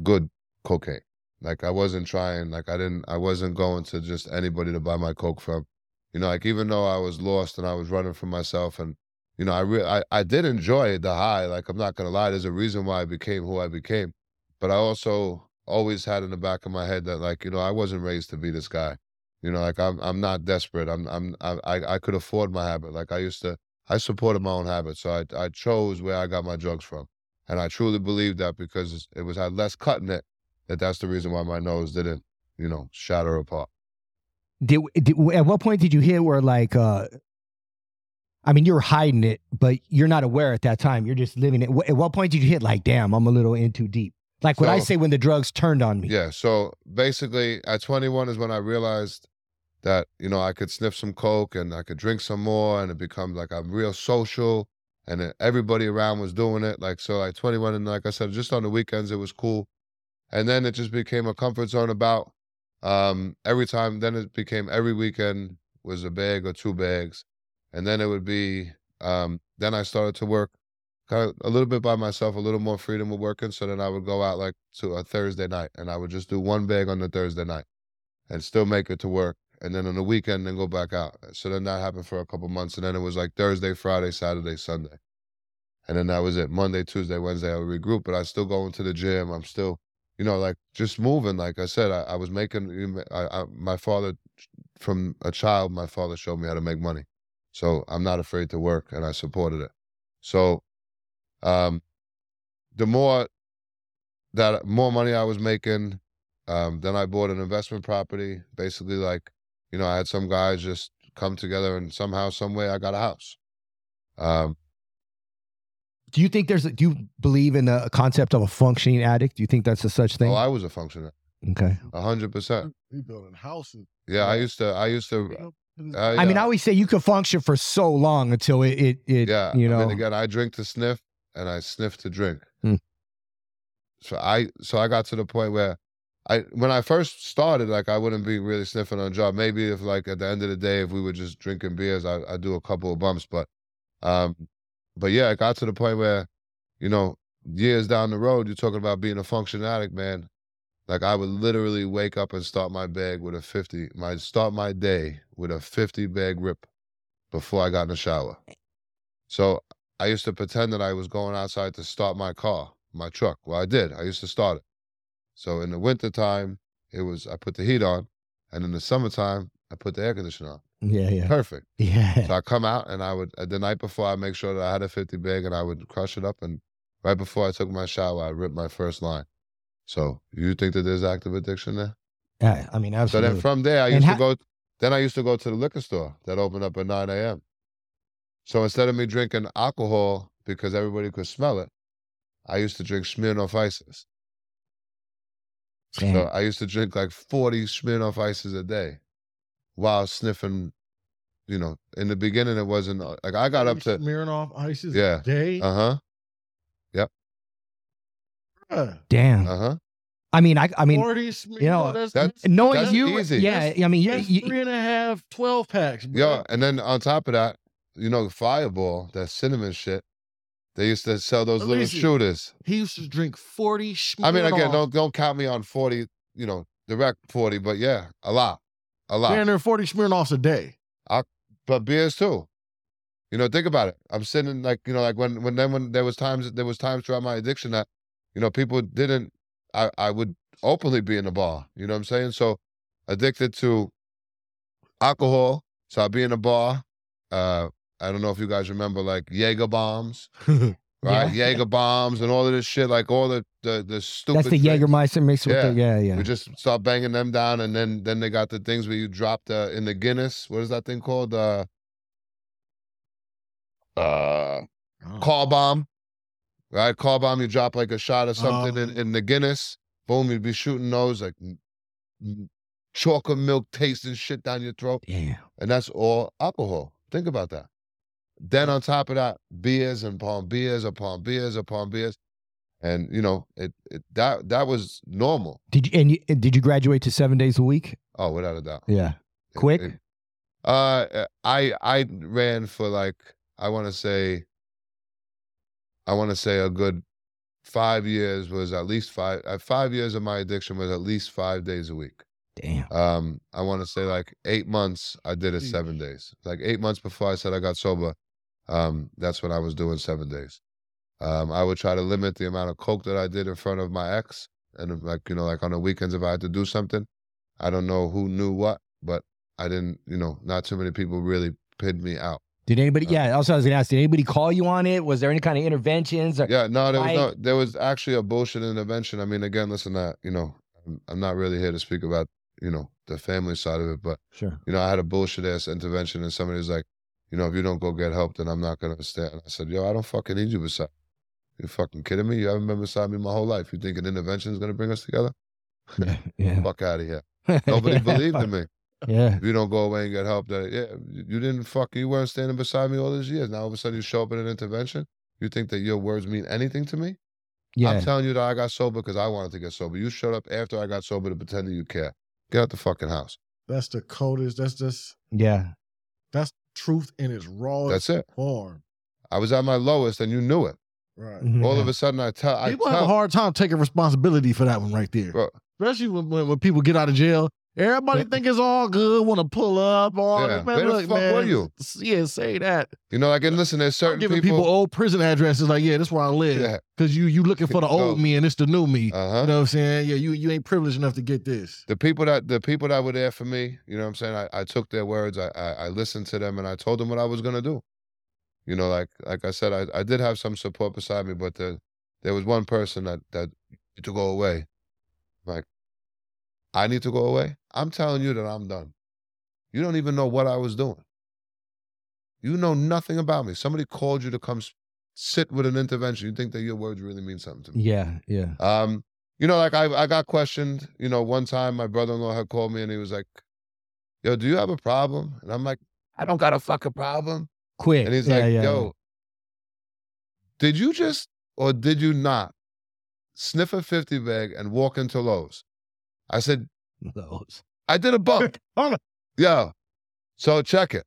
good cocaine. Like I wasn't trying. Like I didn't. I wasn't going to just anybody to buy my coke from. You know, like even though I was lost and I was running from myself, and you know, I re- I I did enjoy the high. Like I'm not gonna lie. There's a reason why I became who I became, but I also always had in the back of my head that like you know I wasn't raised to be this guy. You know, like I'm I'm not desperate. I'm I'm I I could afford my habit. Like I used to. I supported my own habit. so I I chose where I got my drugs from, and I truly believe that because it was had less cut in it. That that's the reason why my nose didn't, you know, shatter apart. Did, did at what point did you hit where like uh I mean you're hiding it, but you're not aware at that time. You're just living it. At what point did you hit like, damn, I'm a little in too deep? Like what I say when the drugs turned on me. Yeah. So basically, at 21 is when I realized that you know I could sniff some coke and I could drink some more, and it becomes like I'm real social, and everybody around was doing it. Like so, like 21, and like I said, just on the weekends it was cool, and then it just became a comfort zone. About um every time, then it became every weekend was a bag or two bags, and then it would be um then I started to work kind of a little bit by myself, a little more freedom with working. So then I would go out like to a Thursday night and I would just do one bag on the Thursday night and still make it to work. And then on the weekend, then go back out. So then that happened for a couple months. And then it was like Thursday, Friday, Saturday, Sunday. And then that was it. Monday, Tuesday, Wednesday, I would regroup, but I still go into the gym. I'm still, you know, like just moving. Like I said, I, I was making, I, I, my father, from a child, my father showed me how to make money. So I'm not afraid to work and I supported it. So um, the more that more money I was making, um, then I bought an investment property. Basically, like you know, I had some guys just come together and somehow, some way, I got a house. Um, Do you think there's a, do you believe in the concept of a functioning addict? Do you think that's a such thing? oh, I was a functioner, okay. a hundred percent. He building houses. Yeah, I used to. I used to. Uh, I mean. I always say you can function for so long until it it, it yeah, you know. I mean, again, I drink to sniff, and I sniff to drink. Hmm. So I, so I got to the point where, I when I first started, like I wouldn't be really sniffing on a job. Maybe if like at the end of the day, if we were just drinking beers, I I do a couple of bumps, but, um, but yeah, it got to the point where, you know, years down the road, you're talking about being a functioning addict, man. Like I would literally wake up and start my bag with a 50, my start my day with a 50 bag rip before I got in the shower. So I used to pretend that I was going outside to start my car, my truck. Well, I did. I used to start it. So in the wintertime, it was I put the heat on, and in the summertime, I put the air conditioner on. Yeah, yeah, Perfect. yeah. So I come out and I would uh, the night before I make sure that I had a 50 bag and I would crush it up and right before I took my shower I ripped my first line. So you think that there's active addiction there? Yeah, I mean, absolutely. So then from there I And used how- to go then I used to go to the liquor store that opened up at 9 a.m. So instead of me drinking alcohol because everybody could smell it, I used to drink Smirnoff ices. Damn. So I used to drink like 40 Smirnoff ices a day while sniffing, you know, in the beginning it wasn't uh, like I got up to Smirnoff ices. Yeah. Day. uh huh, Bruh. Damn. uh huh. I mean, I, I mean, 40 smear, you know, that's, that's- knowing that's you, easy. yeah. I mean, you, that's you, three and a half 12 packs. Bro. Yeah, and then on top of that, you know, Fireball, that cinnamon shit. They used to sell those little Listen. shooters. He used to drink 40 I mean, again, don't don't count me on forty. You know, direct forty, but yeah, a lot, a lot. Damn near 40 Smirnoffs a day. I, but beers too. You know, think about it. I'm sitting like you know, like when when then when there was times there was times throughout my addiction that you know people didn't. I I would openly be in the bar. You know what I'm saying? So addicted to alcohol. So I'd be in a bar. Uh, I don't know if you guys remember like Jaeger bombs, right? Yeah. Jaeger bombs and all of this shit, like all the the the stupid. that's the drinks. Jägermeister mixed with the, yeah, yeah. We just start banging them down, and then then they got the things where you drop the in the Guinness. What is that thing called? Uh, uh, Oh. car bomb, right? Car bomb. You drop like a shot or something in, Oh. in the Guinness. Boom, you'd be shooting those like chocolate milk tasting shit down your throat, yeah. and that's all alcohol. Think about that. Then on top of that, beers and palm beers upon beers upon beers, and you know it, it that that was normal. Did you and, you and did you graduate to seven days a week? Oh, without a doubt. Yeah. It- Quick? it- uh, I I ran for like I want to say. I want to say a good five years was at least five. Uh, five years of my addiction was at least five days a week. Damn. Um, I want to say like eight months. I did it seven days. Like eight months before I said I got sober. Um, that's what I was doing seven days. Um, I would try to limit the amount of coke that I did in front of my ex, and like you know, like on the weekends if I had to do something, I don't know who knew what, but I didn't. You know, not too many people really pid me out. Did anybody? Uh, Yeah. Also, I was gonna ask. Did anybody call you on it? Was there any kind of interventions? Or, Yeah, no, there was no, there was actually a bullshit intervention. I mean, again, listen, that you know, I'm, I'm not really here to speak about you know the family side of it, but Sure. you know, I had a bullshit ass intervention, and somebody was like, you know, if you don't go get help, then I'm not gonna stand. I said, yo, I don't fucking need you beside. me. You fucking kidding me? You haven't been beside me my whole life. You think an intervention is gonna bring us together? Yeah. Yeah. Fuck out of here. Nobody believed in me. Yeah. If you don't go away and get help, that yeah, you you didn't fuck. You weren't standing beside me all these years. Now all of a sudden you show up in an intervention. You think that your words mean anything to me? Yeah. I'm telling you that I got sober because I wanted to get sober. You showed up after I got sober to pretend that you care. Get out the fucking house. That's the coldest. That's just, yeah. that's truth in its rawest That's it. form. I was at my lowest and you knew it. Right. Mm-hmm. All of a sudden I tell I People have a hard time taking responsibility for that one right there. bro, Especially when, when, when people get out of jail. Everybody think it's all good, want to pull up. All Yeah. Man, Where the look, fuck man, were you? Yeah, say that. you know, like and listen, there's I'm certain giving people, people, old prison addresses like, yeah, this is where I live. Yeah. Cause you you looking for the old Go. me and it's the new me. uh-huh. You know what I'm saying? Yeah, you you ain't privileged enough to get this. the people that the people that were there for me, you know what I'm saying? I, I took their words, I, I I listened to them and I told them what I was gonna do. You know, like like I said, I, I did have some support beside me, but the, there was one person that that to go away. Like, I need to go away. I'm telling you that I'm done. You don't even know what I was doing. You know nothing about me. Somebody called you to come sit with an intervention. You think that your words really mean something to me. Yeah. Yeah. Um, you know, like I I got questioned. You know, one time my brother-in-law had called me and he was like, "Yo, do you have a problem?" And I'm like, "I don't got a fucking problem." Quick. And he's yeah, like, yeah, "Yo, did you just or did you not sniff a 50 bag and walk into Lowe's?" I said. Those. "I did a bump." Yo, so check it.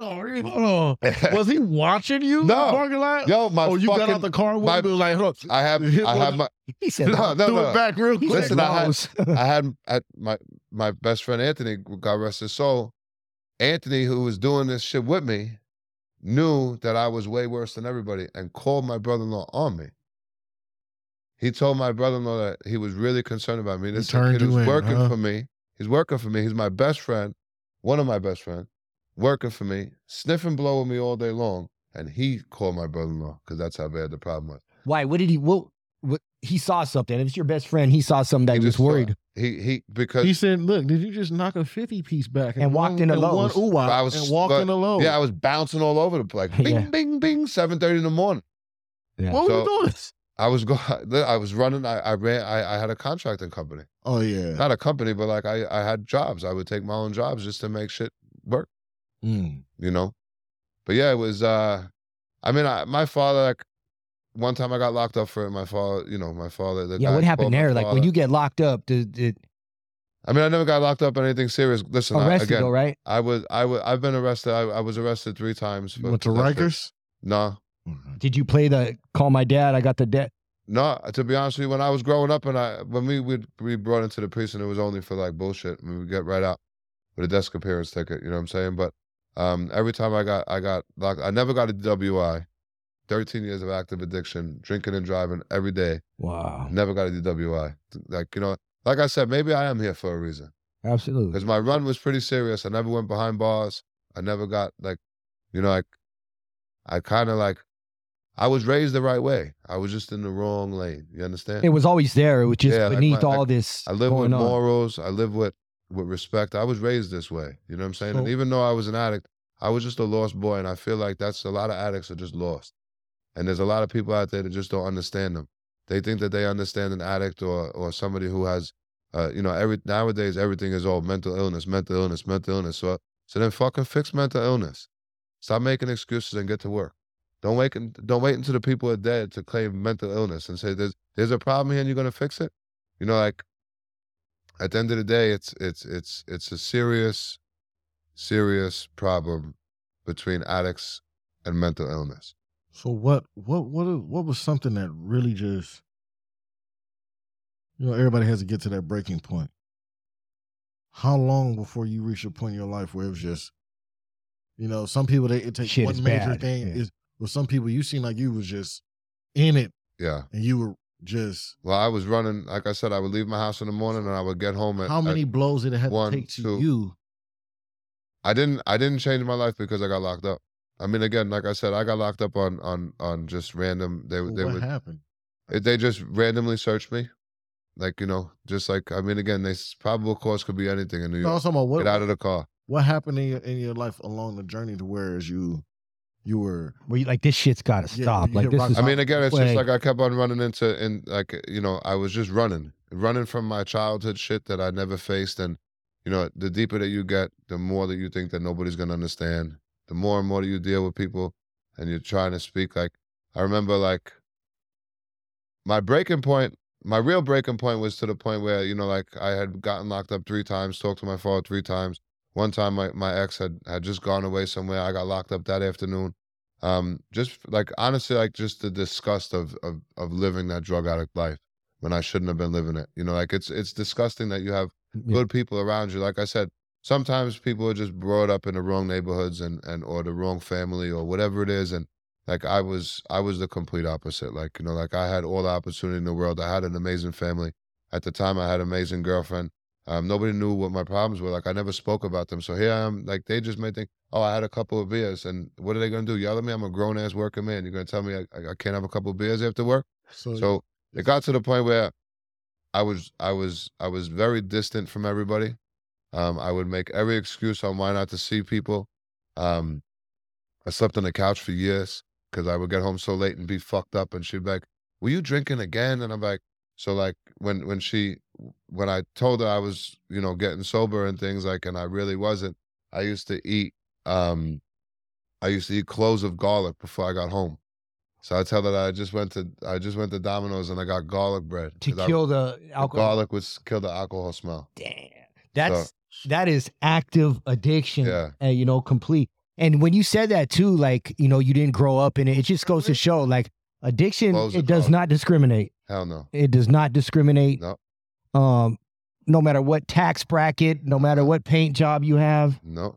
Oh, hold on. Was he watching you? in the No. parking lot? Yo, my oh, you got out the car with my- him? Like, hold on. I have I have my He said, no no Do no. it back real quick. Listen, I had-. I had at my my best friend Anthony, God rest his soul. Anthony, who was doing this shit with me, knew that I was way worse than everybody and called my brother-in-law on me. He told my brother-in-law that he was really concerned about me. This kid you who's in, working huh? for me. He's working for me. He's my best friend. one of my best friends, working for me, sniffing blow with me all day long, and he called my brother-in-law because that's how bad the problem was. Why? What did he? What? what he saw something. If it's your best friend, he saw something that He he was just saw- worried. He he because He said, "Look, did you just knock a fifty piece back And walked in one, Lowe's. Ooh, I was- and walked but- yeah, I was bouncing all over the place. Bing, Yeah. bing, bing. Seven thirty in the morning. Yeah. what were you doing? I was go. I was running. I, I ran. I, I had a contracting company, Oh yeah. not a company, but like I I had jobs. I would take my own jobs just to make shit work. Mm. You know. But yeah, it was. uh I mean, I, my father. Like one time, I got locked up for it. My father. You know, my father. The Yeah. What happened there? Like when you get locked up, did, did I mean, I never got locked up on anything serious. Listen, I, arrested again, though, right? I was. I was. I've been arrested. I, I was arrested three times. Went to. Rikers. No, Mhm. Did you play the call my dad? I got the debt. No, to be honest with you, when I was growing up and I when we would be brought into the precinct, it was only for like bullshit. I mean, we get right out with a desk appearance ticket. You know what I'm saying? But um, every time I got I got locked, I never got a DWI. Thirteen years of active addiction, drinking and driving every day. Wow. Never got a DWI. Like you know, like I said, maybe I am here for a reason Absolutely. because my run was pretty serious. I never went behind bars. I never got like, you know, like I kind of like I was raised the right way. I was just in the wrong lane. You understand? It was always there. It was just Yeah, like beneath my- all like, this I live with on. morals. I live with with respect. I was raised this way. You know what I'm saying? and even though I was an addict, I was just a lost boy. And I feel like that's a lot of addicts are just lost. And there's a lot of people out there that just don't understand them. They think that they understand an addict or or somebody who has, uh, you know, every nowadays everything is all mental illness, mental illness, mental illness. So so then fucking fix mental illness. Stop making excuses and get to work. Don't wait. Don't wait until the people are dead to claim mental illness and say there's there's a problem here and you're gonna fix it. You know, like at the end of the day, it's it's it's it's a serious, serious problem between addicts and mental illness. So what what what what was something that really just you know everybody has to get to that breaking point. How long before you reach a point in your life where it was just you know, some people they it takes Shit one major bad, thing yeah. is with some people you seem like you was just in it Yeah. and you were just Well, I was running. Like I said, I would leave my house in the morning and I would get home at. how many at- blows did it have one, to take to two. you? I didn't. I didn't change my life because I got locked up. I mean, again, like I said, I got locked up on on on just random. They Well, they what would happen. They just randomly searched me, like you know, just like I mean, again, they probable cause could be anything in New No, I York. talking about what Get out of the car. what happened in your in your life along the journey to where as you you were Where you like this shit's got to Yeah, stop. you like hit this rock is. I mean, again, it's just Like- like I kept on running into, and like you know, I was just running, running from my childhood shit that I never faced, and you know, the deeper that you get, the more that you think that nobody's gonna understand. The more and more that you deal with people, and you're trying to speak. Like I remember, like my breaking point, my real breaking point was to the point where you know, like I had gotten locked up three times, talked to my father three times. One time, my my ex had had just gone away somewhere. I got locked up that afternoon. Um just like honestly like just the disgust of of of living that drug addict life when i shouldn't have been living it. You know like it's it's disgusting that you have Yeah. good people around you. Like i said sometimes people are just brought up in the wrong neighborhoods and and or the wrong family or whatever it is and like i was i was the complete opposite. Like you know like i had all the opportunity in the world. I had an amazing family. At the time i had an amazing girlfriend um, nobody knew what my problems were. Like I never spoke about them. So here I am. Like they just may think, oh, I had a couple of beers, and what are they gonna do? Yell at me? I'm a grown ass working man. You're gonna tell me I, I can't have a couple of beers after work? so, So it got to the point where I was I was I was very distant from everybody. Um, I would make every excuse on why not to see people. Um, I slept on the couch for years because I would get home so late and be fucked up, and she'd be like, "Were you drinking again?" And I'm like, so like when when she when I told her I was you know getting sober and things like, and I really wasn't. I used to eat um, I used to eat cloves of garlic before I got home. So I tell her that I just went to I just went to Domino's and I got garlic bread to kill the the alcohol. garlic was kill the alcohol smell. Damn. That's that is active addiction. Yeah. And you know, complete. And when you said that too, like, you know, you didn't grow up in it, it just goes to show like addiction, it does door. not discriminate. Hell no. It does not discriminate. No. Um, no matter what tax bracket, no matter what paint job you have. No.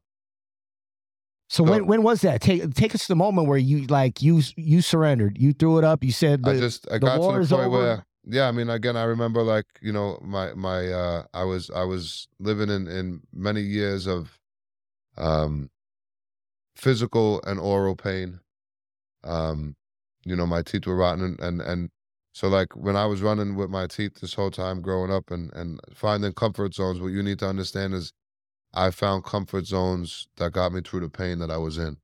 So when when was that? Take take us to the moment where you like you you surrendered. You threw it up. You said I just I the got war to the point over. where yeah, I mean again I remember like, you know, my my uh I was I was living in in many years of um, physical and oral pain. Um, you know, my teeth were rotten, and, and and so like when I was running with my teeth this whole time growing up, and and finding comfort zones. What you need to understand is, I found comfort zones that got me through the pain that I was in.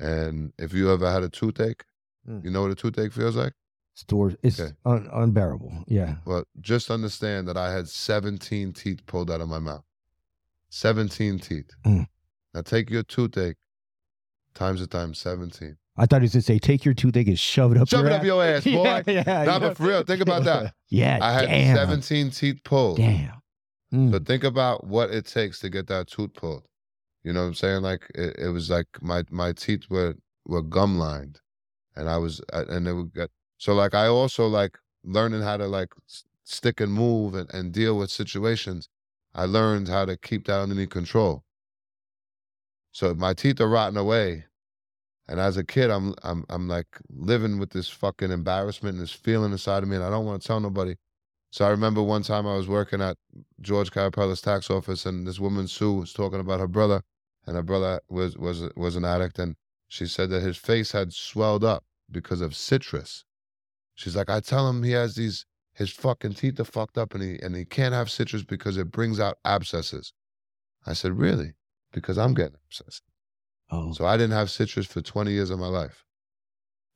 And if you ever had a toothache, Mm. you know what a toothache feels like. Stores it's Okay. un- unbearable. Yeah. Well, just understand that I had 17 teeth pulled out of my mouth. 17 teeth. Mm. Now take your toothache times it times 17. I thought it was going to say take your toothache and shove it up Shove your it up ass. your ass, boy. yeah, yeah, Nah, yeah. but for real, think about that. Yeah, I had damn. 17 teeth pulled. Damn. Mm. So think about what it takes to get that tooth pulled. You know what I'm saying? Like it, it was like my my teeth were were gum lined, and I was uh, and it would get so like I also like learning how to like stick and move and, and deal with situations. I learned how to keep that underneath control. So my teeth are rotting away, and as a kid, I'm I'm I'm like living with this fucking embarrassment and this feeling inside of me, and I don't want to tell nobody. So I remember one time I was working at George Carapella's tax office, and this woman Sue was talking about her brother, and her brother was was was an addict, and she said that his face had swelled up because of citrus. She's like, I tell him he has these his fucking teeth are fucked up, and he and he can't have citrus because it brings out abscesses. I said, really? Because I'm getting abscesses. Oh. So I didn't have citrus for 20 years of my life.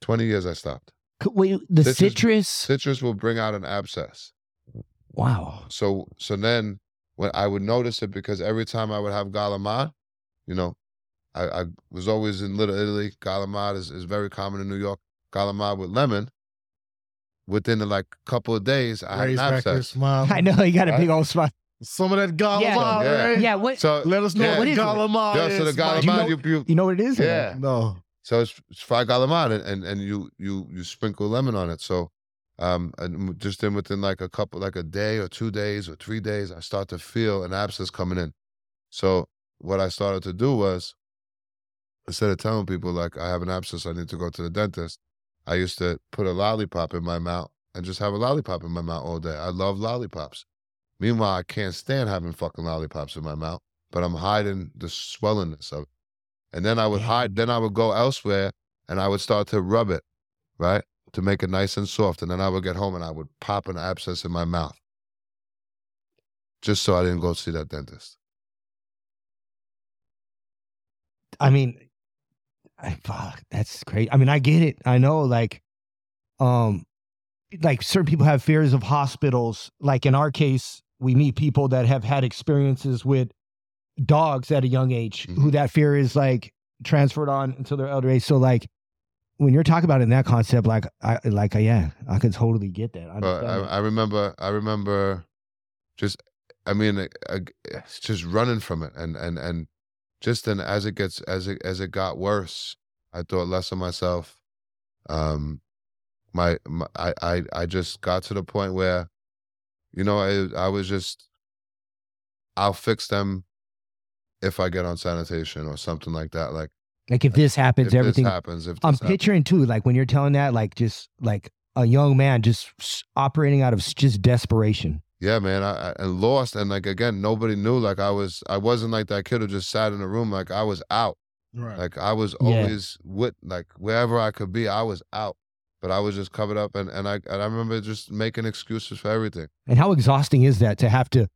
20 years I stopped. C- Wait, the Citrus- citrus. Citrus will bring out an abscess. Wow. so so then when I would notice it because every time I would have galamad, you know, I, I was always in Little Italy. Galamad is, is very common in New York. Galamad with lemon. Within the, like couple of days, I had an back your abscess. smile. I know you got a Right. big old spot. Some of that Galamad, Yeah. right? Yeah. What? So Let us know Yeah. what, What is it? Galamad yeah, so the Mike. galamad, you, you, you know what it is? Yeah. No. So it's, it's fried galamad, and, and and you you you sprinkle lemon on it. So, um, and just then within like a couple, like a day or two days or three days, I start to feel an abscess coming in. So what I started to do was, instead of telling people like I have an abscess, I need to go to the dentist. I used to put a lollipop in my mouth and just have a lollipop in my mouth all day. I love lollipops. Meanwhile, I can't stand having fucking lollipops in my mouth, but I'm hiding the swellingness of it. And then I would hide, then I would go elsewhere and I would start to rub it, right? To make it nice and soft. And then I would get home and I would pop an abscess in my mouth. Just so I didn't go see that dentist. I mean, I, fuck, that's crazy. I mean, I get it. I know, like, um, like certain people have fears of hospitals. Like in our case, we meet people that have had experiences with dogs at a young age, who Mhm. that fear is like transferred on until their elder age. So, like, when you're talking about it in that concept, like, I like, yeah, I can totally get that. I I. I remember, I remember just, I mean, uh, it's just running from it. And, and, and just then as it gets, as it, as it got worse, I thought less of myself. Um, my, my I, I, I just got to the point where, you know, I, I was just, I'll fix them if I get on sanitation or something like that. Like like, if this happens, if everything. this happens, if I'm this happens. picturing too, like when you're telling that, like just like a young man just operating out of just desperation. Yeah, man, I, I and lost, and like again, nobody knew. Like I was, I wasn't like that kid who just sat in a room. Like I was out. Right. Like I was Yeah. always with, like wherever I could be, I was out. But I was just covered up, and and I and I remember just making excuses for everything. And how exhausting is that to have to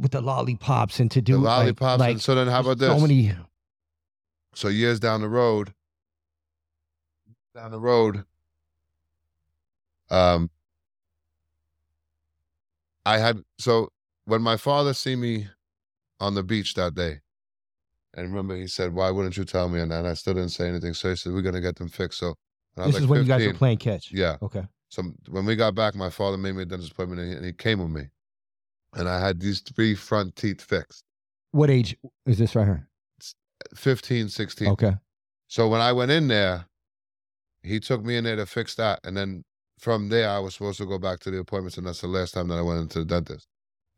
with the lollipops and to do the lollipops. Like, and so then, how about this? So many. So years down the road, down the road, um, I had so when my father see me on the beach that day, and remember he said, "Why wouldn't you tell me?" And, and I still didn't say anything. So he said, "We're gonna get them fixed." So when I was This like is when you guys 15, were playing catch. Yeah. Okay. So when we got back, my father made me a dentist appointment, and he, and he came with me, and I had these three front teeth fixed, What age is this right here? 15, 16. Okay. So when I went in there, he took me in there to fix that. And then from there, I was supposed to go back to the appointments. And that's the last time that I went into the dentist.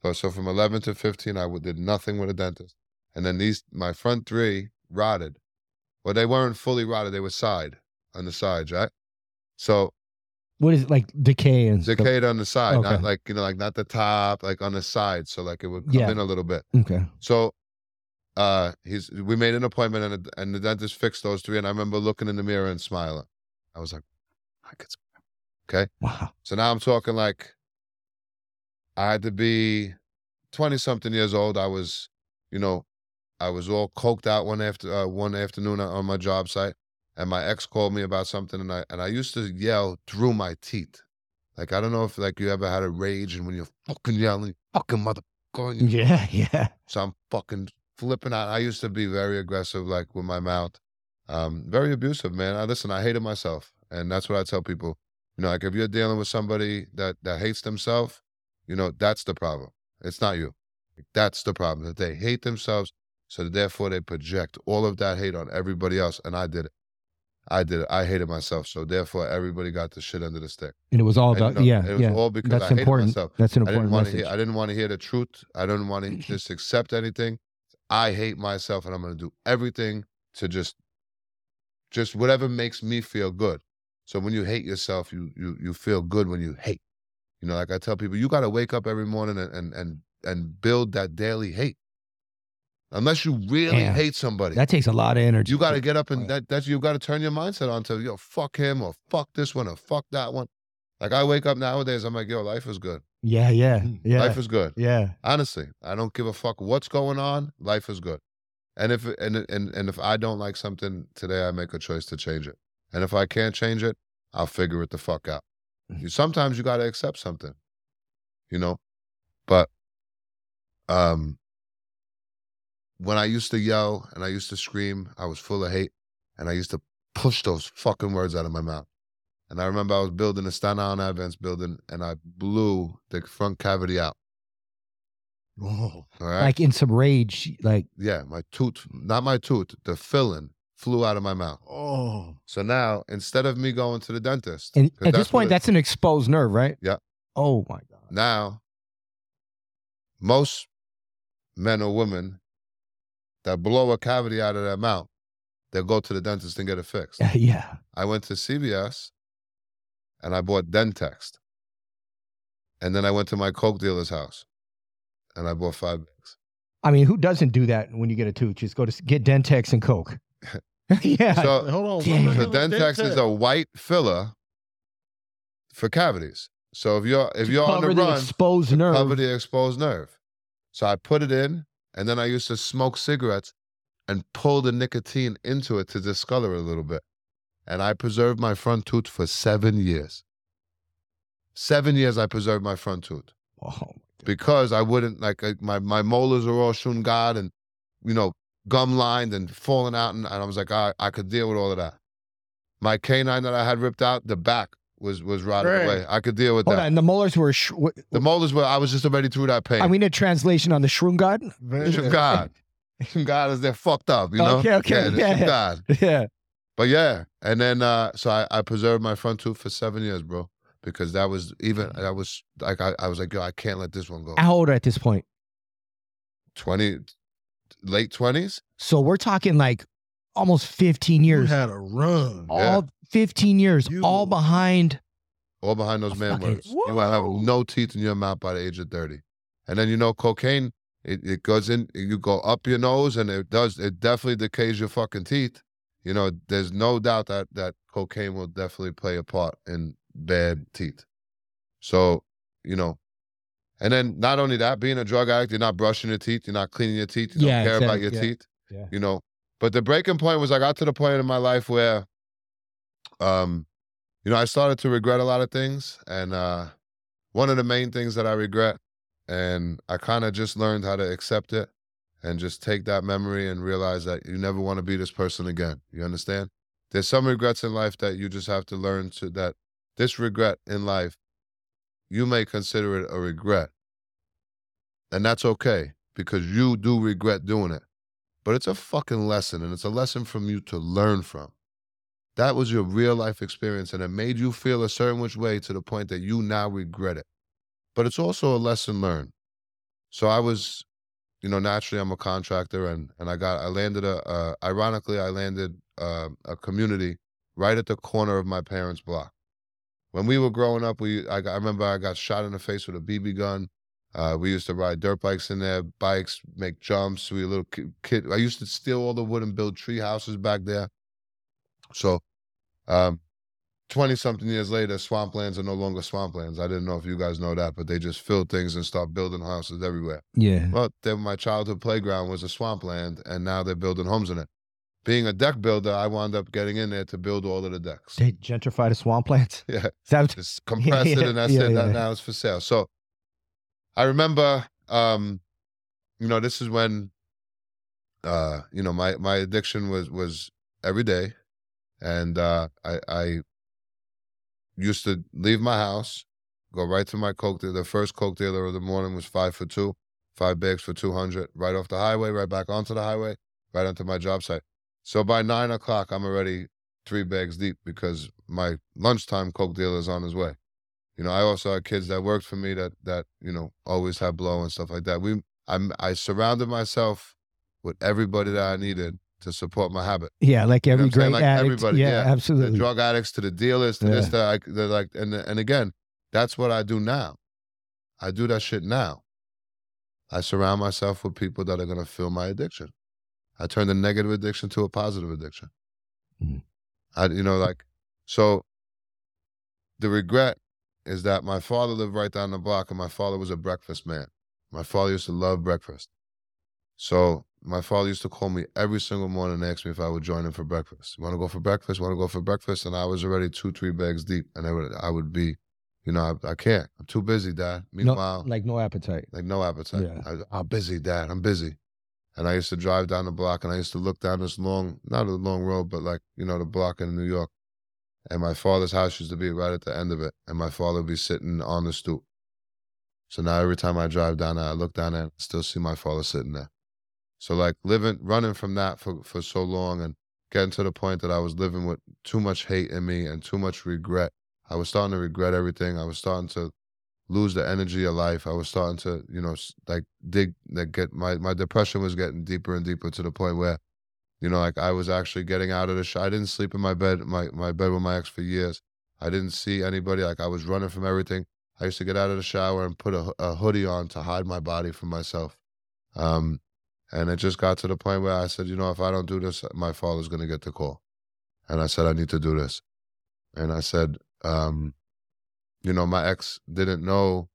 So, so from 11 to 15, I did nothing with a dentist. And then these, my front three rotted. Well, they weren't fully rotted. They were side, on the sides, right? So What is it like decay and decayed on the side, Okay. not like, you know, like not the top, like on the side. So like it would come Yeah. in a little bit. Okay. So uh, he's we made an appointment and the, and the dentist fixed those three. And I remember looking in the mirror and smiling. I was like, I could. smile. Okay, Wow. so now I'm talking like I had to be twenty something years old. I was, you know, I was all coked out one after uh, one afternoon on my job site, and my ex called me about something, and I and I used to yell through my teeth. Like I don't know if like you ever had a rage and when you're fucking yelling, fucking mother, and you Yeah, yeah. so I'm fucking flipping out. I used to be very aggressive, like with my mouth. Um, very abusive, man. I listen, I hated myself. And that's what I tell people. You know, like if you're dealing with somebody that that hates themselves, you know, that's the problem. It's not you. That's the problem. That they hate themselves. So therefore they project all of that hate on everybody else. And I did it. I did it. I hated myself. So therefore everybody got the shit under the stick. And it was all And, you about know, yeah, it was yeah. all because That's I hated important. myself. That's an I important want message. hear. I didn't want to hear the truth. I didn't want to just accept anything. I hate myself, and I'm going to do everything to just, just whatever makes me feel good. So when you hate yourself, you you you feel good when you hate. You know, like I tell people, you got to wake up every morning and and and and build that daily hate. Unless you really Damn. hate somebody, that takes a lot of energy. you got to get up and that that's you got to turn your mindset on to yo fuck him or fuck this one or fuck that one. Like I wake up nowadays, I'm like yo, life is good. Yeah, yeah, yeah. Life is good. yeah. Honestly, I don't give a fuck what's going on. Life is good. And if and and and if I don't like something today, I make a choice to change it. And if I can't change it, I'll figure it the fuck out. Mm-hmm. You sometimes you got to accept something. You know? But um when I used to yell and I used to scream, I was full of hate and I used to push those fucking words out of my mouth. And I remember I was building a Staten Island Advance building and I blew the front cavity out. Oh, All right. Like in some rage, like Yeah, my tooth, not my tooth, the filling flew out of my mouth. oh, So now, instead of me going to the dentist, and at this point, it- that's an exposed nerve, right? Yeah. Oh my god. now, most men or women that blow a cavity out of their mouth, they'll go to the dentist and get it fixed. yeah. I went to CVS and I bought Dentext. And then I went to my Coke dealer's house and I bought five bags. I mean, who doesn't do that when you get a tooth? Just go to get Dentex and Coke. yeah. So, hold on. Damn. So Dentex is a white filler for cavities. So if you're if To you're on cover the the run, exposed to nerve. cover the exposed nerve. So I put it in, and then I used to smoke cigarettes and pull the nicotine into it to discolor it a little bit. And I preserved my front tooth for seven years. Seven years I preserved my front tooth oh, because I wouldn't like my my molars are all shungad and you know gum lined and falling out, and, and I was like I I could deal with all of that. My canine that I had ripped out, the back was was rotted Right. away. I could deal with hold that. on. The molars were. Sh- what, The molars were I was just already through that pain. I mean, a translation on the Shrungad. Shungad. Shungad is they're fucked up, you know. Okay, okay, yeah, yeah. Shungad. yeah. But yeah, and then uh so I, I preserved my front tooth for seven years, bro, because that was even that was like I, I was like yo I can't let this one go. How old at this point? Twenty, late twenties. So we're talking like almost 15 You years. had a run. all 15 years, You- all behind. all behind those man words. You will have no teeth in your mouth by the age of 30. And then, you know, cocaine, it, it goes in, you go up your nose and it does, it definitely decays your fucking teeth. You know, there's no doubt that, that cocaine will definitely play a part in bad teeth. So, you know, and then not only that, being a drug addict, you're not brushing your teeth, you're not cleaning your teeth, you Yeah, don't care about your yeah, teeth. yeah. You know, but the breaking point was I got to the point in my life where, um, you know, I started to regret a lot of things. And uh, one of the main things that I regret, and I kind of just learned how to accept it and just take that memory and realize that you never want to be this person again. You understand? There's some regrets in life that you just have to learn to that this regret in life, you may consider it a regret. And that's okay because you do regret doing it. But it's a fucking lesson and it's a lesson from you to learn from. That was your real life experience and it made you feel a certain which way to the point that you now regret it. But it's also a lesson learned. So I was, you know, naturally I'm a contractor and and I got I landed a uh, ironically I landed uh, a community right at the corner of my parents' block. When we were growing up, we I, I remember I got shot in the face with a BB gun. Uh, we used to ride dirt bikes in there, bikes, make jumps. We were little ki- kid. I used to steal all the wood and build tree houses back there. So, um, twenty something years later, swamplands are no longer swamplands. I didn't know if you guys know that, but they just filled things and start building houses everywhere. Yeah. Well, then my childhood playground was a swampland, and now they're building homes in it. Being a deck builder, I wound up getting in there to build all of the decks. They gentrified the swamplands. Yeah, that just compress it, and that's yeah, it. That yeah. now it's for sale. So, I remember, um, you know, this is when, uh, you know, my my addiction was was every day, and uh, I I used to leave my house, go right to my coke dealer. The first coke dealer of the morning was five for two, five bags for two hundred, right off the highway, right back onto the highway, right onto my job site. So by nine o'clock, I'm already three bags deep because my lunchtime coke dealer is on his way. You know, I also had kids that worked for me that that you know always had blow and stuff like that. We, I'm, I surrounded myself with everybody that I needed to support my habit. yeah, like every what I'm great Like addict. everybody, yeah, yeah. The absolutely. drug addicts to the dealers to this, Yeah. that I, they're like, and and again, that's what I do now. I do that shit now. I surround myself with people that are gonna fill my addiction. I turn the negative addiction to a positive addiction. Mhm. I, you know, like, so the regret is that my father lived right down the block and my father was a breakfast man. My father used to love breakfast. So my father used to call me every single morning and ask me if I would join him for breakfast. You want to go for breakfast? Want to go for breakfast? And I was already two, three bags deep, and I would, I would be, you know, I, I can't. I'm too busy, Dad. no, Meanwhile, like no appetite. like no appetite. Yeah. I, I'm busy, Dad. I'm busy. And I used to drive down the block, and I used to look down this long, not a long road, but like you know the block in New York. And my father's house used to be right at the end of it, and my father would be sitting on the stoop. So now every time I drive down there, I look down there, and still see my father sitting there. So like living, running from that for for so long, and getting to the point that I was living with too much hate in me and too much regret. I was starting to regret everything. I was starting to lose the energy of life. I was starting to, you know, like dig, like get my my depression was getting deeper and deeper to the point where, you know, like I was actually getting out of the. Sh- I didn't sleep in my bed, my my bed with my ex for years. I didn't see anybody. Like I was running from everything. I used to get out of the shower and put a, a hoodie on to hide my body from myself. Um, and it just got to the point where I said, you know, if I don't do this, my father's gonna get the call. And I said, I need to do this. And I said, um, you know, my ex didn't know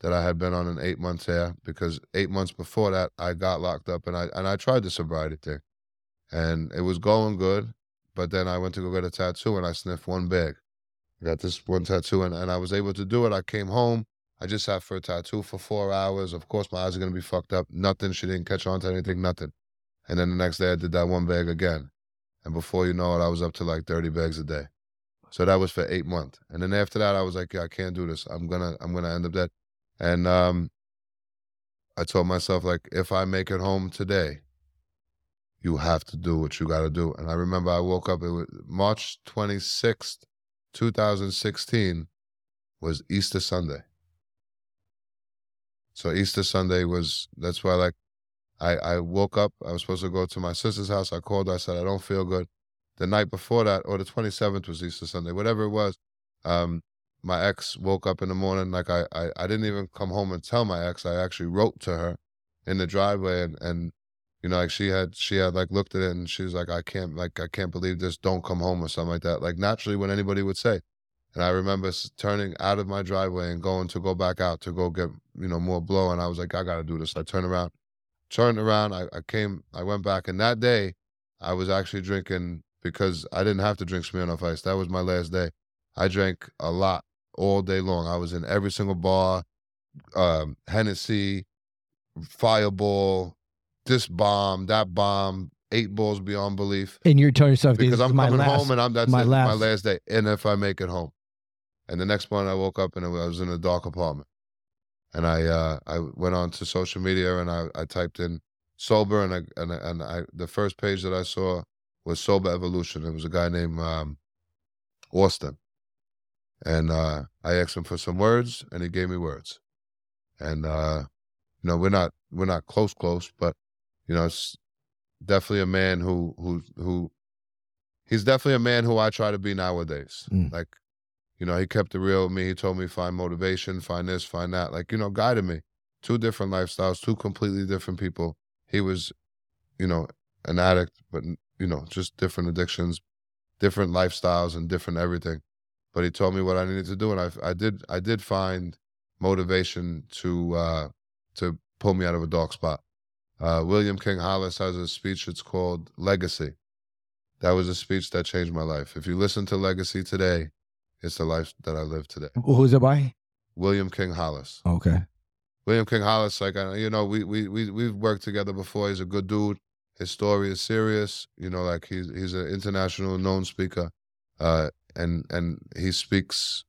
that I had been on an eight month tear because eight months before that I got locked up and I and I tried the sobriety thing. And it was going good, but then I went to go get a tattoo and I sniffed one bag. I got this one tattoo and, and I was able to do it. I came home. I just sat for a tattoo for four hours. Of course my eyes are gonna be fucked up. Nothing. She didn't catch on to anything, nothing. And then the next day I did that one bag again. And before you know it, I was up to like 30 bags a day. So that was for eight months. And then after that, I was like, yeah, I can't do this. I'm gonna, I'm gonna end up dead. And um, I told myself, like, if I make it home today, you have to do what you got to do. And I remember I woke up. It was March 26th, 2016, was Easter Sunday. So Easter Sunday was. That's why, like, I I woke up. I was supposed to go to my sister's house. I called. her, I said I don't feel good the night before that, or the 27th was Easter Sunday, whatever it was, um, my ex woke up in the morning. Like I, I, I didn't even come home and tell my ex. I actually wrote to her in the driveway and, and, you know, like she had, she had like looked at it and she was like, I can't, like, I can't believe this. Don't come home or something like that. Like naturally when anybody would say. And I remember turning out of my driveway and going to go back out to go get, you know, more blow. And I was like, I got to do this. I turned around, turned around. I, I came, I went back. And that day I was actually drinking because I didn't have to drink Smirnoff Ice. That was my last day. I drank a lot all day long. I was in every single bar, um, Hennessy, Fireball, this bomb, that bomb, eight balls beyond belief. And you're telling yourself Because this I'm my coming last, home and I'm that's my it, my last- last day. And if I make it home. And the next morning I woke up and I was in a dark apartment. And I uh, I went on to social media and I, I typed in sober and I, and and I the first page that I saw was Sober Evolution. It was a guy named um, Austin. And uh, I asked him for some words and he gave me words. And uh, you know, we're not we're not close close, but you know, it's definitely a man who who who he's definitely a man who I try to be nowadays. Mm. Like, you know, he kept it real with me. He told me find motivation, find this, find that. Like, you know, guided me. two different lifestyles, two completely different people. He was, you know, an addict, but you know, just different addictions, different lifestyles, and different everything. But he told me what I needed to do, and I, I did, I did find motivation to, uh, to pull me out of a dark spot. Uh, William King Hollis has a speech. It's called Legacy. That was a speech that changed my life. If you listen to Legacy today, it's the life that I live today. Who's it by? William King Hollis. Okay. William King Hollis, like I, you know, we we we we've worked together before. He's a good dude. His story is serious. You know, like he's he's an international known speaker, uh, and and he speaks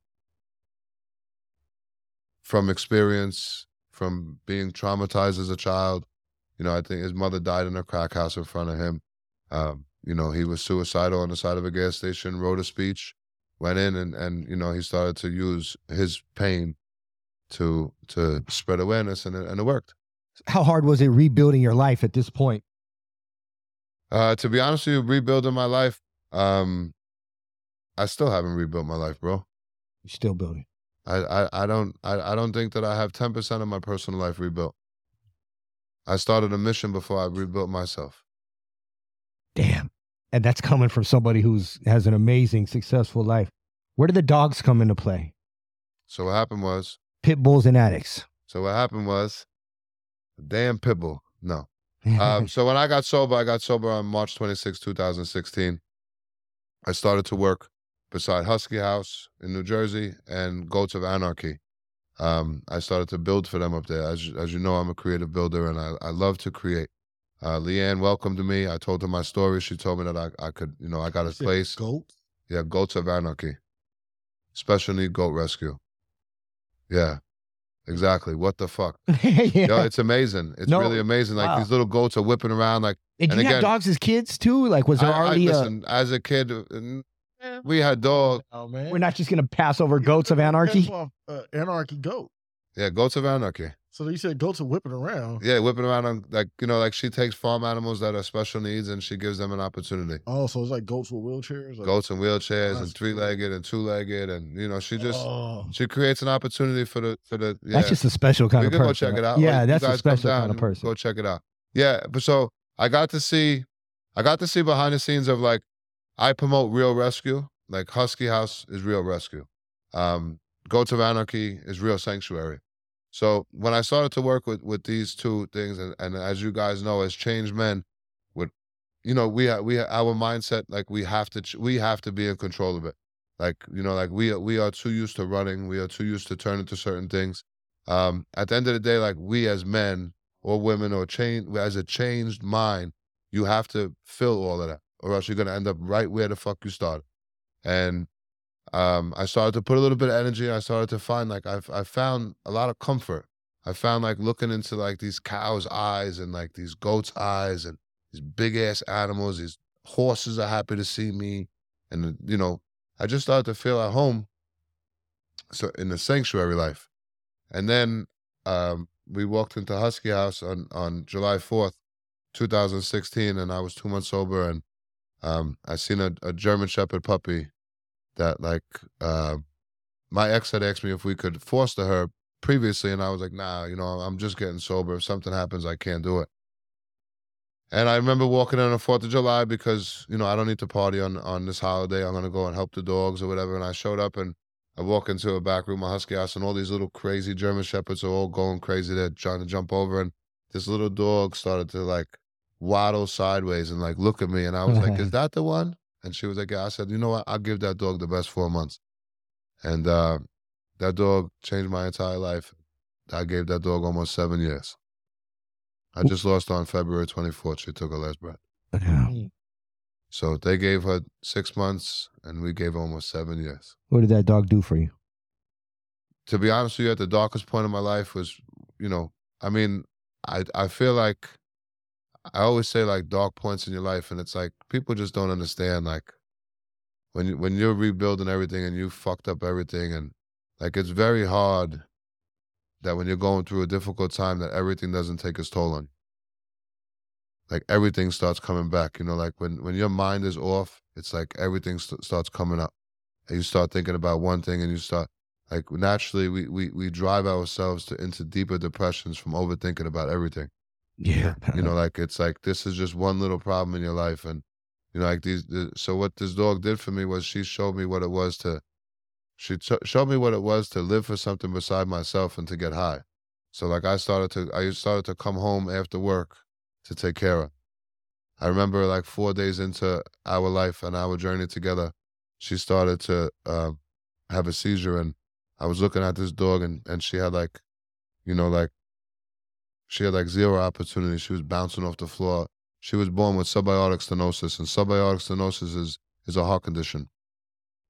from experience, from being traumatized as a child. You know, I think his mother died in a crack house in front of him. Um, you know, he was suicidal on the side of a gas station. Wrote a speech, went in, and and you know, he started to use his pain to to spread awareness, and it, and it worked. How hard was it rebuilding your life at this point? Uh, to be honest with you, rebuilding my life, um, I still haven't rebuilt my life, bro. You're still building. I, I, I don't I, I don't think that I have ten percent of my personal life rebuilt. I started a mission before I rebuilt myself. Damn. And that's coming from somebody who's has an amazing, successful life. Where do the dogs come into play? So what happened was, Pit bulls and addicts. so what happened was, damn pit bull. No. Um, so when I got sober, I got sober on March 26, 2016. I started to work beside Husky House in New Jersey and Goats of Anarchy. Um, I started to build for them up there. As, you- as you know, I'm a creative builder and I, I love to create. Uh, Leanne welcomed me. I told her my story. She told me that I, I could, you know, I got a place. Goat. Yeah, Goats of Anarchy. Special need goat rescue. Yeah, exactly. What the fuck? yeah. Yo, it's amazing. It's No, really amazing. Like wow. these little goats are whipping around. Like and, and you have again- dogs as kids too? Like, was there I, I, already a? listen, as a kid, uh, n- we had dogs. Oh man, We're not just gonna pass over goats of That's anarchy. off, uh, anarchy goat. Yeah, goats of anarchy. So you said goats are whipping around. Yeah, whipping around on like you know, like she takes farm animals that are special needs and she gives them an opportunity. Oh, so it's like goats with wheelchairs. Like, Goats and wheelchairs and three legged and two legged, and you know, she just Oh, she creates an opportunity for the for the. Yeah. That's just a special kind we of can person. go check it out. Yeah, Like, you that's a special down kind of and person. Go check it out. Yeah, but so I got to see, I got to see behind the scenes of like, I promote real rescue. Like Husky House is real rescue. Um, Goats of Anarchy is real sanctuary. So when I started to work with with these two things, and, and as you guys know, as changed men, with you know we we our mindset like we have to we have to be in control of it. Like you know, like we are, we are too used to running, we are too used to turning to certain things. Um, at the end of the day, like we as men or women or change as a changed mind, you have to fill all of that, or else you're gonna end up right where the fuck you started. And um, I started to put a little bit of energy. I started to find like I've I found a lot of comfort. I found like looking into like these cows' eyes and like these goats' eyes and these big ass animals. These horses are happy to see me, and you know, I just started to feel at home. So in the sanctuary life, and then um, we walked into Husky House on on July fourth, two thousand sixteen, and I was two months sober, and um, I seen a, a German Shepherd puppy that like uh, my ex had asked me if we could foster her previously, and I was like, nah, you know, I'm just getting sober. If something happens, I can't do it. And I remember walking in on the Fourth of July because you know I don't need to party on on this holiday. I'm gonna go and help the dogs or whatever. And I showed up and I walk into a back room, a husky house, and all these little crazy German shepherds are all going crazy. They're trying to jump over, and this little dog started to like waddle sideways and like look at me, and I was like, "Is that the one?" And she was like, "Yeah." I said, "You know what? I'll give that dog the best four months." And uh, that dog changed my entire life. I gave that dog almost seven years. I just lost her on February 24th. She took her last breath. Yeah. So they gave her six months, and we gave her almost seven years. What did that dog do for you? to be honest with you, at the darkest point of my life was, you know, I mean, I I feel like I always say like dark points in your life, and it's like people just don't understand like when you when you're rebuilding everything and you fucked up everything, and like it's very hard that when you're going through a difficult time that everything doesn't take its toll on you. Like everything starts coming back, you know, like when when your mind is off, it's like everything st- starts coming up, and you start thinking about one thing, and you start like naturally we we we drive ourselves to into deeper depressions from overthinking about everything. Yeah. You know, like it's like this is just one little problem in your life, and you know, like these. The, so what this dog did for me was she showed me what it was to, she t- showed me what it was to live for something beside myself and to get high. So like I started to I started to come home after work to take care of. I remember like four days into our life and our journey together, she started to uh, have a seizure, and I was looking at this dog, and and she had like, you know, like she had like zero opportunity. She was bouncing off the floor. She was born with subaortic stenosis, and subaortic stenosis is is a heart condition.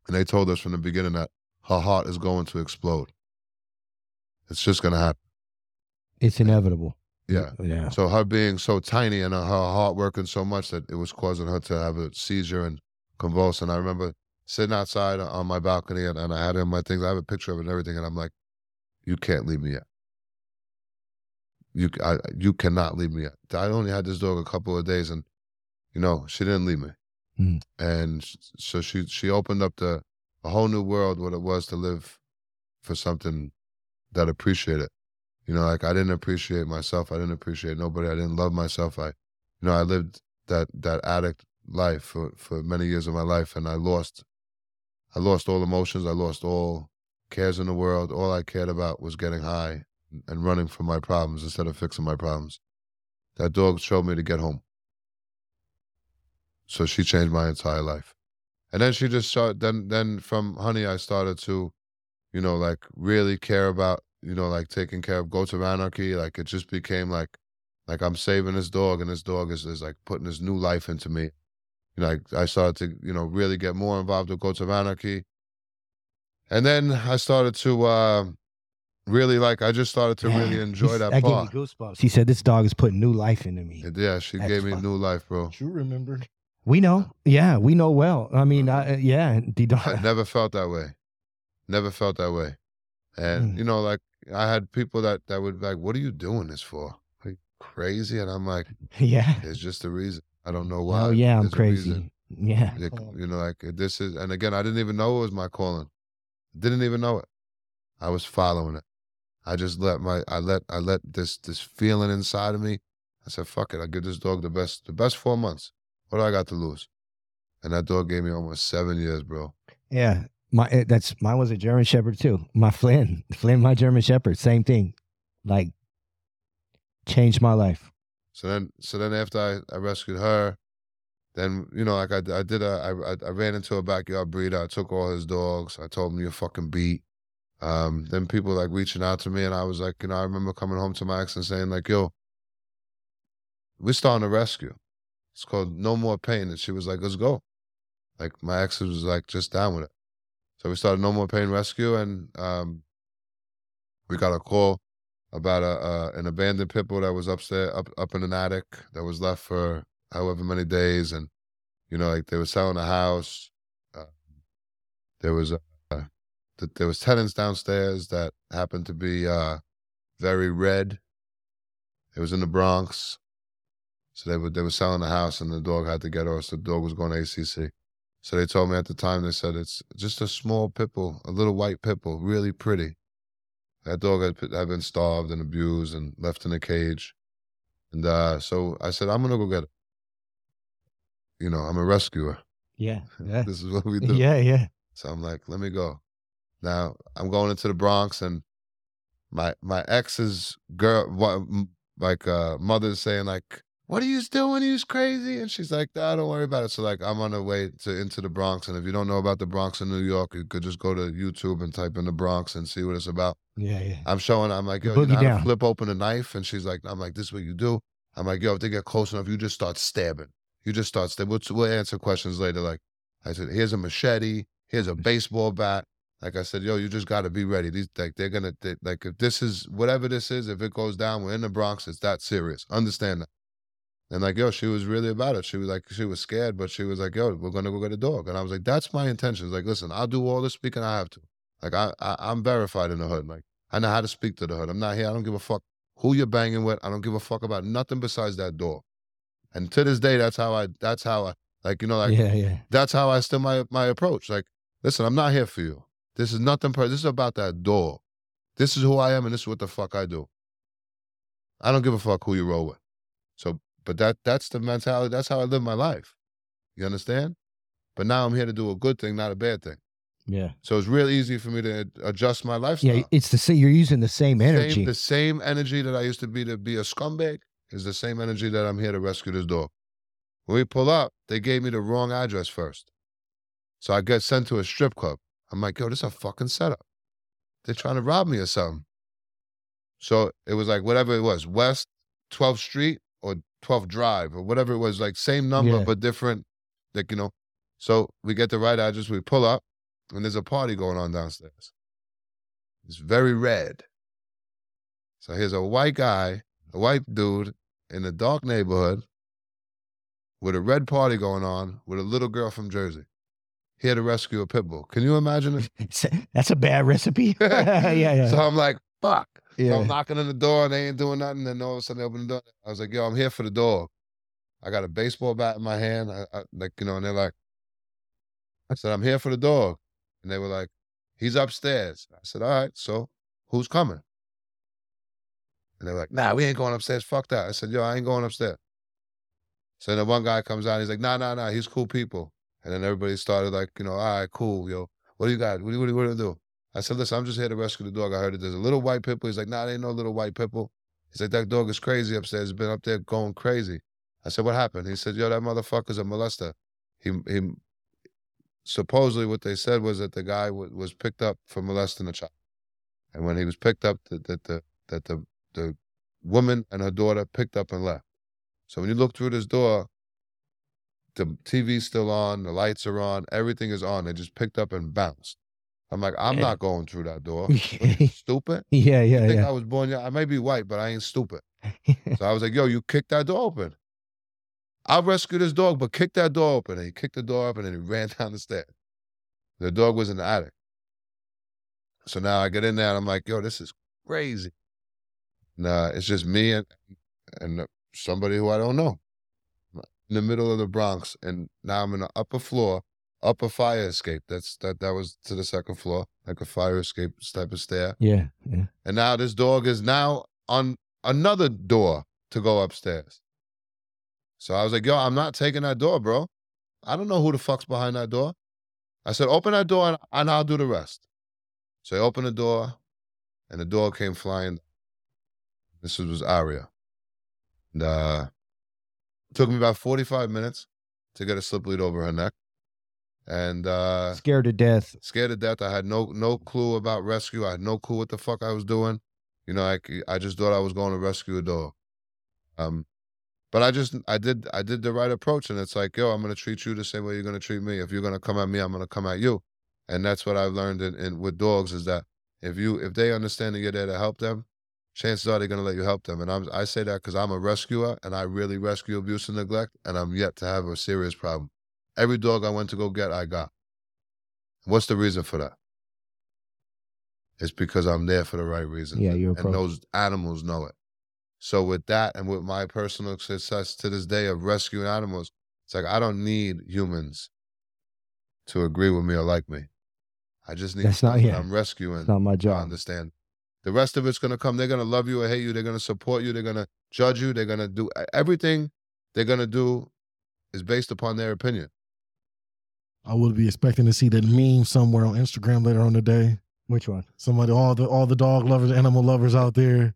And they told us from the beginning that her heart is going to explode. It's just going to happen. It's inevitable. Yeah. Yeah. So her being so tiny and her heart working so much that it was causing her to have a seizure and convulse. And I remember sitting outside on my balcony and, and I had in my things. I have a picture of it and everything. And I'm like, you can't leave me yet. You, I, you cannot leave me. I only had this dog a couple of days and, you know, she didn't leave me. Mm. And so she, she opened up the, a whole new world, what it was to live for something that appreciated. You know, like I didn't appreciate myself. I didn't appreciate nobody. I didn't love myself. I, you know, I lived that that addict life for for many years of my life, and I lost, I lost all emotions. I lost all cares in the world. All I cared about was getting high and running from my problems instead of fixing my problems. That dog showed me to get home. So she changed my entire life, and then she just started. Then then from Honey, I started to, you know, like really care about you know, like taking care of goats of anarchy. Like it just became like, like I'm saving this dog, and this dog is, is like putting this new life into me. You know, like I started to, you know, really get more involved with goats of anarchy, and then I started to uh, really like. I just started to really enjoy that That part. gave me goosebumps. He said this dog is putting new life into me. And yeah, she That's gave me fun. new life, bro. You remember? We know. Yeah, we know well. I mean, I, yeah, the dog. I never felt that way. Never felt that way. And Mm. you know, like I had people that that would be like, "What are you doing this for? Are you crazy?" And I'm like, yeah. "It's just a reason. I don't know why. Oh yeah, I'm There's crazy. Yeah. Yeah, you know, like this is, and again, I didn't even know it was my calling. Didn't even know it. I was following it. I just let my, I let, I let this, this feeling inside of me. I said, "Fuck it. I give this dog the best, the best four months. What do I got to lose?" And that dog gave me almost seven years, bro. Yeah. My eh, that's mine was a German Shepherd too. My Flynn, Flynn, my German Shepherd, same thing. Like changed my life. So then, so then after I, I rescued her, then you know, like I, I did a, I, I- I ran into a backyard breeder. I took all his dogs. I told him you're fucking beat. Um, then people like reaching out to me, and I was like, you know, I remember coming home to my ex and saying like, yo, we're starting a rescue. It's called No More Pain, and she was like, let's go. Like my ex was like just down with it. So we started No More Pain Rescue, and um, we got a call about a an abandoned pit bull that was upstairs, up up in an attic that was left for however many days, and you know, like they were selling a house. Uh, there was a uh, th- there was tenants downstairs that happened to be uh, very red. It was in the Bronx, so they were they were selling the house, and the dog had to get her. So the dog was going to ACC. So they told me at the time they said it's just a small pit bull, a little white pit bull, really pretty. That dog had, had been starved and abused and left in a cage. And uh, so I said, I'm going to go get it. You know, I'm a rescuer. Yeah. Yeah. This is what we do. Yeah, yeah. So I'm like, let me go. Now I'm going into the Bronx and my my ex's girl, like uh, mother's saying like, "What are you doing? You's crazy." And she's like, "Nah, don't worry about it." So like, I'm on the way to into the Bronx, and if you don't know about the Bronx in New York, you could just go to YouTube and type in the Bronx and see what it's about. Yeah, yeah. I'm showing. I'm like, yo, you know how to flip open a knife, and she's like, I'm like, this is what you do. I'm like, yo, if they get close enough, you just start stabbing. You just start stabbing. We'll, we'll answer questions later. Like I said, here's a machete. Here's a baseball bat. Like I said, yo, you just got to be ready. These like they're gonna they, like if this is whatever this is, if it goes down, we're in the Bronx. It's that serious. Understand that. And like, yo, she was really about it. She was like, she was scared, but she was like, yo, we're gonna go get a dog. And I was like, that's my intentions. Like, listen, I'll do all the speaking I have to. Like, I, I I'm verified in the hood. Like, I know how to speak to the hood. I'm not here. I don't give a fuck who you're banging with. I don't give a fuck about nothing besides that dog. And to this day, that's how I. That's how I. Like, you know, like yeah, yeah. that's how I still my my approach. Like, listen, I'm not here for you. This is nothing. Per- this is about that dog. This is who I am, and this is what the fuck I do. I don't give a fuck who you roll with. So, but that that's the mentality. That's how I live my life. You understand? But now I'm here to do a good thing, not a bad thing. Yeah. So it's real easy for me to adjust my lifestyle. Yeah, it's the same. You're using the same energy. Same, the same energy that I used to be to be a scumbag is the same energy that I'm here to rescue this dog. When we pull up, they gave me the wrong address first. So I get sent to a strip club. I'm like, yo, this is a fucking setup. They're trying to rob me or something. So it was like whatever it was, West 12th Street or 12th Drive or whatever it was, like same number Yeah. but different. Like, you know. So we get the right address, we pull up, and there's a party going on downstairs. It's very red. So here's a white guy, a white dude in a dark neighborhood with a red party going on with a little girl from Jersey. He had to rescue a pit bull. Can you imagine it? That's a bad recipe. yeah, yeah. So I'm like, fuck. So yeah. I'm knocking on the door and they ain't doing nothing. Then all of a sudden they open the door. I was like, yo, I'm here for the dog. I got a baseball bat in my hand. I, I, like, you know, and they're like, I said, I'm here for the dog. And they were like, he's upstairs. I said, all right, so who's coming? And they were like, nah, we ain't going upstairs. Fuck that. I said, yo, I ain't going upstairs. So then one guy comes out. He's like, nah, nah, nah. He's cool people. And then everybody started like, you know, all right, cool, yo. What do you got? What do you, what do you, do? I said, listen, I'm just here to rescue the dog. I heard that there's a little white pit bull. He's like, nah, there ain't no little white pit bull. He's like, that dog is crazy upstairs. He's been up there going crazy. I said, what happened? He said, yo, that motherfucker's a molester. He, he, supposedly what they said was that the guy w- was picked up for molesting a child. And when he was picked up, that the, the, that the, the woman and her daughter picked up and left. So when you look through this door, the TV's still on, the lights are on, everything is on. They just picked up and bounced. I'm like, I'm eh. not going through that door. What are you, stupid. yeah, yeah, think yeah. I was born? Yeah, I may be white, but I ain't stupid. So I was like, yo, you kicked that door open. I'll rescue this dog, but kick that door open. And he kicked the door open and he ran down the stairs. The dog was in the attic. So now I get in there and I'm like, yo, this is crazy. Nah, it's just me and and somebody who I don't know. In the middle of the Bronx. And now I'm in the upper floor, upper fire escape. That's that that was to the second floor, like a fire escape type of stair. yeah, yeah. And now this dog is now on another door to go upstairs. So I was like, yo, I'm not taking that door, bro. I don't know who the fuck's behind that door. I said, open that door and, and I'll do the rest. So I opened the door and the door came flying. This was, Aria. And uh, took me about 45 minutes to get a slip lead over her neck. And uh, Scared to death. scared to death. I had no no clue about rescue. I had no clue what the fuck I was doing. You know, i i just thought I was going to rescue a dog. Um, but I just I did I did the right approach, and it's like, yo, I'm gonna treat you the same way you're gonna treat me. If you're gonna come at me, I'm gonna come at you. And that's what I've learned in, in with dogs is that if you if they understand that you're there to help them, chances are they're gonna let you help them. And I'm I say that because I'm a rescuer, and I really rescue abuse and neglect, and I'm yet to have a serious problem. Every dog I went to go get, I got. What's the reason for that? It's because I'm there for the right reason. Yeah, and- your and those animals know it. So with that and with my personal success to this day of rescuing animals, it's like I don't need humans to agree with me or like me. I just need That's not- yeah. I'm rescuing It's not my to job. understand. The rest of it's gonna come. They're gonna love you or hate you. They're gonna support you. They're gonna judge you. They're gonna do e, everything. They're gonna do is based upon their opinion. I would be expecting to see that meme somewhere on Instagram later on today. Which one? Somebody, all the all the dog lovers, animal lovers out there.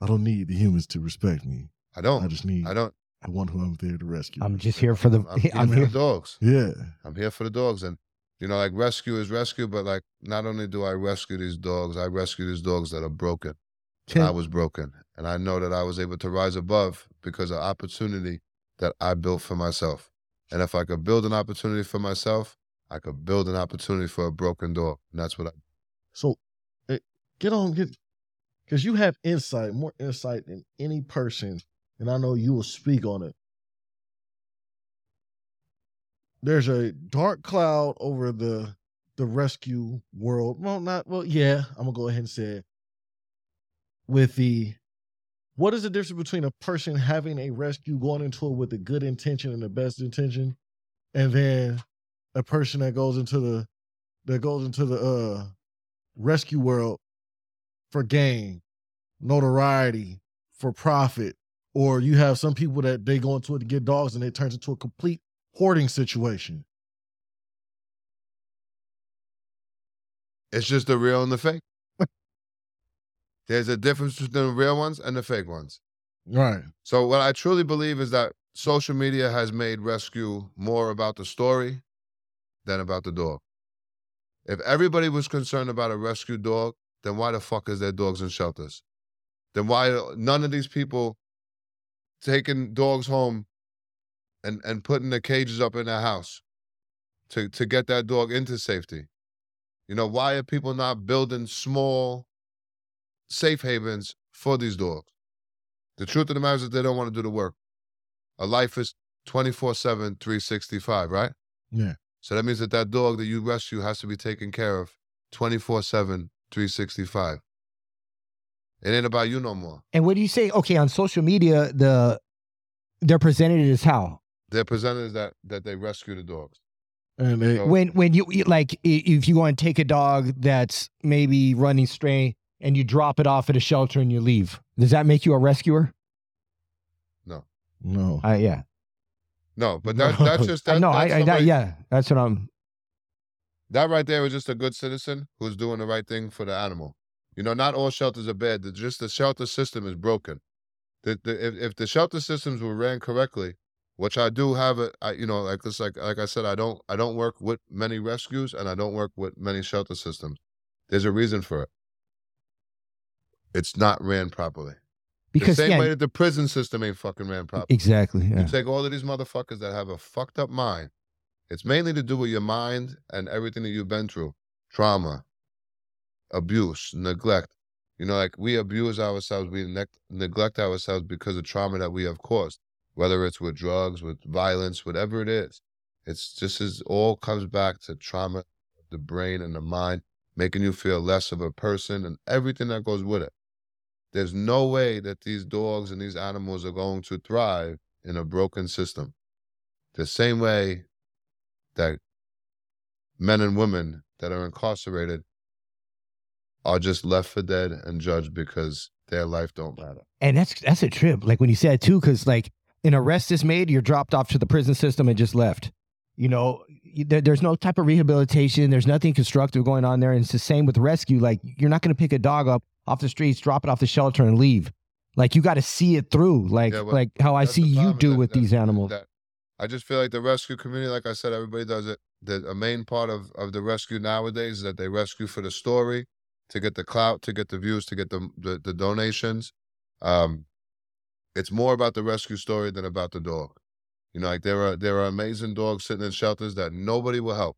I don't need the humans to respect me. I don't. I just need I don't. the one who I'm there to rescue. I'm just here for the. I'm, I'm, I'm here here. for the dogs. yeah. I'm here for the dogs. And, you know, like rescue is rescue, but like not only do I rescue these dogs, I rescue these dogs that are broken. And I was broken. And I know that I was able to rise above because of opportunity that I built for myself. And if I could build an opportunity for myself, I could build an opportunity for a broken dog. And that's what I So, eh, get on, get because you have insight, more insight than any person, and I know you will speak on it. There's a dark cloud over the the rescue world. Well, not well. Yeah, I'm gonna go ahead and say it. With the, what is the difference between a person having a rescue going into it with a good intention and the best intention, and then a person that goes into the that goes into the uh rescue world for gain, notoriety, for profit, or you have some people that they go into it to get dogs and it turns into a complete hoarding situation. It's just the real and the fake. There's a difference between the real ones and the fake ones. Right. So what I truly believe is that social media has made rescue more about the story than about the dog. If everybody was concerned about a rescue dog, then why the fuck is there dogs in shelters? Then why none of these people taking dogs home and, and putting the cages up in their house to, to get that dog into safety? You know, why are people not building small safe havens for these dogs? The truth of the matter is that they don't want to do the work. A life is 24 7, 365, right? Yeah. So that means that that dog that you rescue has to be taken care of 24 7, 365. It ain't about you no more. And what do you say? Okay, on social media, the they're presented as how They're presented that, that they rescue the dogs. And they, So- when when you you- like if you want to take a dog that's maybe running stray and you drop it off at a shelter and you leave, does that make you a rescuer? no. No. Uh, yeah, No, but that, that's just I that, know. that's I, I that, yeah, that's what I'm. That right there is just a good citizen who's doing the right thing for the animal. You know, not all shelters are bad. The- Just the shelter system is broken. The, the, if, if the shelter systems were ran correctly, which I do have it, I, you know, like it's like like I said, I don't I don't work with many rescues and I don't work with many shelter systems. There's a reason for it. It's not ran properly. Because the same yeah, way that the prison system ain't fucking ran properly. exactly. Yeah. You take all of these motherfuckers that have a fucked up mind. It's mainly to do with your mind and everything that you've been through trauma, abuse, neglect. You know, like we abuse ourselves, we neg- neglect ourselves because of trauma that we have caused, whether it's with drugs, with violence, whatever it is. It's just as all comes back to trauma, the brain and the mind, making you feel less of a person and everything that goes with it. There's no way that these dogs and these animals are going to thrive in a broken system. The same way that men and women that are incarcerated are just left for dead and judged because their life don't matter. And that's that's a trip. Like when you said too, because like an arrest is made, you're dropped off to the prison system and just left. You know, there, there's no type of rehabilitation. There's nothing constructive going on there. And it's the same with rescue. Like you're not going to pick a dog up off the streets, drop it off the shelter, and leave. Like you got to see it through. Like Yeah, like how I see you do that- with these animals. that- I just feel like the rescue community, like I said, everybody does it. The a main part of, of the rescue nowadays is that they rescue for the story, to get the clout, to get the views, to get the the, the donations. Um, it's more about the rescue story than about the dog. You know, like there are there are amazing dogs sitting in shelters that nobody will help.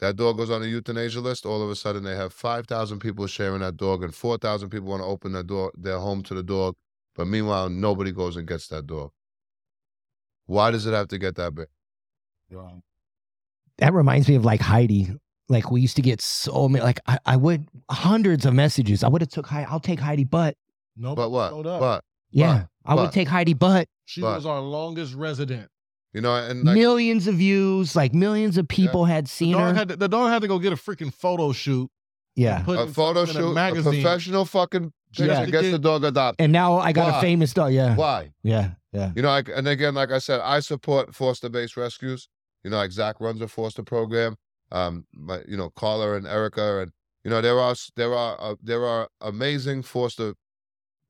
That dog goes on a euthanasia list. All of a sudden, they have five thousand people sharing that dog, and four thousand people want to open their door, their home to the dog. But meanwhile, nobody goes and gets that dog. Why does it have to get that big? that reminds me of like Heidi. Like we used to get so many. Like I, I would hundreds of messages. I would have took Heidi. I'll take Heidi, but Nope. But what? Showed up. But yeah, I would take Heidi, but she but- was our longest resident. you know, and like, millions of views. Like millions of people had seen dog, her. had to, the dog had to go get a freaking photo shoot. yeah. A photo shoot, a, magazine. professional fucking picture Yeah. gets the dog adopted. And now I got Why? a famous dog. Yeah. Why? Yeah. Yeah. You know, like, and again, like I said, I support foster-based rescues. You know, like Zach runs a foster program. Um, my, you know, Carla and Erica, and you know, there are there are uh, there are amazing foster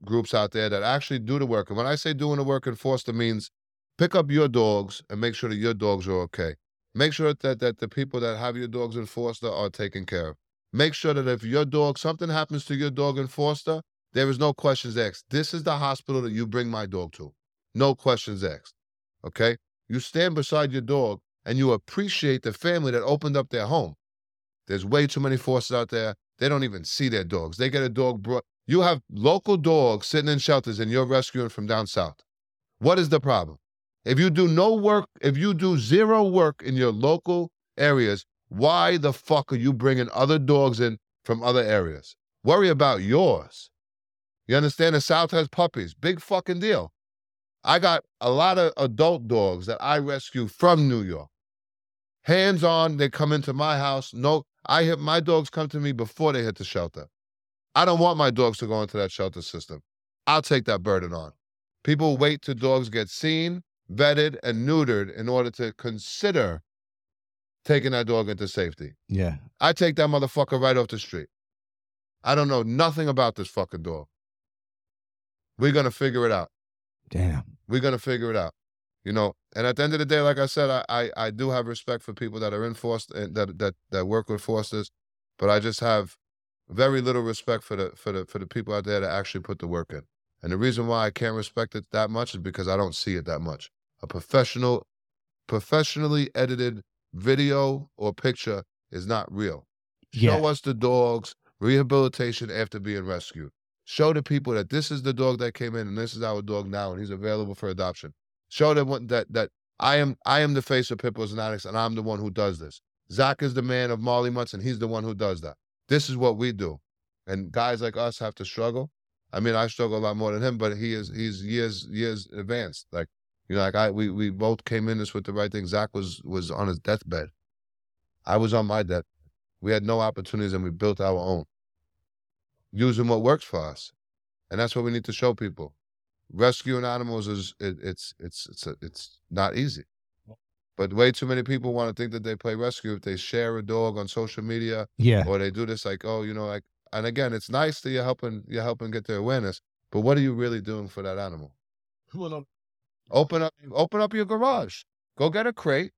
groups out there that actually do the work. And when I say doing the work in foster means pick up your dogs and make sure that your dogs are okay. Make sure that that the people that have your dogs in foster are taken care of. Make sure that if your dog something happens to your dog in foster, there is no questions asked. This is the hospital that you bring my dog to. No questions asked. Okay? You stand beside your dog and you appreciate the family that opened up their home. There's way too many forces out there. They don't even see their dogs. They get a dog brought. You have local dogs sitting in shelters and you're rescuing from down south. What is the problem? If you do no work, if you do zero work in your local areas, why the fuck are you bringing other dogs in from other areas? Worry about yours. You understand? The South has puppies. Big fucking deal. I got a lot of adult dogs that I rescue from New York. Hands on, they come into my house. No, I hit my dogs come to me before they hit the shelter. I don't want my dogs to go into that shelter system. I'll take that burden on. People wait till dogs get seen, vetted, and neutered in order to consider taking that dog into safety. Yeah. I take that motherfucker right off the street. I don't know nothing about this fucking dog. We're gonna figure it out. Damn. We're gonna figure it out. You know, and at the end of the day, like I said, I I, I do have respect for people that are in foster and eh, that that that work with fosters, but I just have very little respect for the for the for the people out there that actually put the work in. And the reason why I can't respect it that much is because I don't see it that much. A professional, professionally edited video or picture is not real. Yeah. Show us the dog's rehabilitation after being rescued. Show the people that this is the dog that came in and this is our dog now and he's available for adoption. Show them what, that that I am I am the face of Pitbulls and Addicts and I'm the one who does this. Zach is the man of Marley's Mutts and he's the one who does that. This is what we do. And guys like us have to struggle. I mean, I struggle a lot more than him, but he is he's years years advanced. Like you know, like I we we both came in this with the right thing. Zach was was on his deathbed. I was on my death. We had no opportunities and we built our own. Using what works for us. And that's what we need to show people. Rescuing animals is it, it's it's it's a, it's not easy. But way too many people want to think that they play rescue if they share a dog on social media Yeah. or they do this like, oh, you know, like and again, it's nice that you're helping you're helping get their awareness, but what are you really doing for that animal? Well, no, Open up open up your garage. Go get a crate.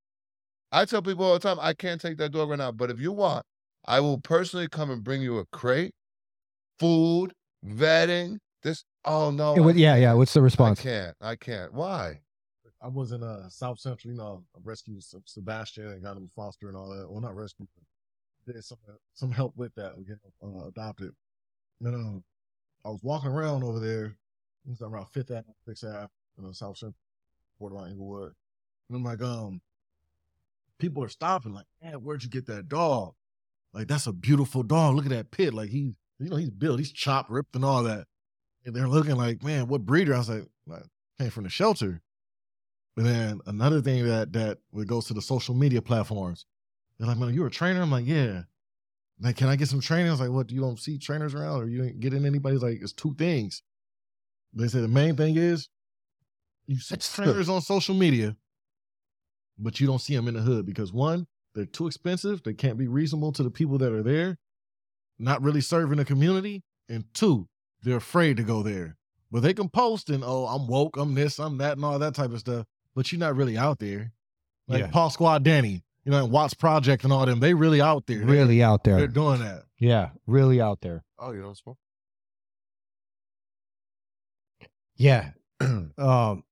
I tell people all the time, I can't take that dog right now, but if you want, I will personally come and bring you a crate, food, vetting. This oh no. Wa- yeah, yeah. What's the response? I can't. I can't. Why? I was in uh South Central, you know, I rescued Sebastian and got him foster and all that. Well, not rescued, but did some some help with that. We uh, adopted. And um, I was walking around over there. It was around Fifth Ave, Sixth Ave, you know, South Central, borderline Inglewood. And I'm like, um, people are stopping, like, man, where'd you get that dog? Like, that's a beautiful dog. Look at that pit. Like, he, you know, he's built, he's chopped, ripped, and all that. And they're looking like, man, what breeder? I was like, like came from the shelter. But then another thing that that goes to the social media platforms. They're like, man, you're a trainer? I'm like, yeah. Like, can I get some training? I was like, what? Do you don't see trainers around, or you ain't getting anybody? He's like, it's two things. They say the main thing is you see trainers on social media, but you don't see them in the hood because one, they're too expensive. They can't be reasonable to the people that are there, not really serving the community. And two, they're afraid to go there. But they can post and oh, I'm woke, I'm this, I'm that, and all that type of stuff. But you're not really out there. Like Yeah. Paul Squad Danny, you know, and Watts Project and all them, they really out there. They- Really out there. they're doing that. Yeah, really out there. Oh, you don't smoke? Yeah. um.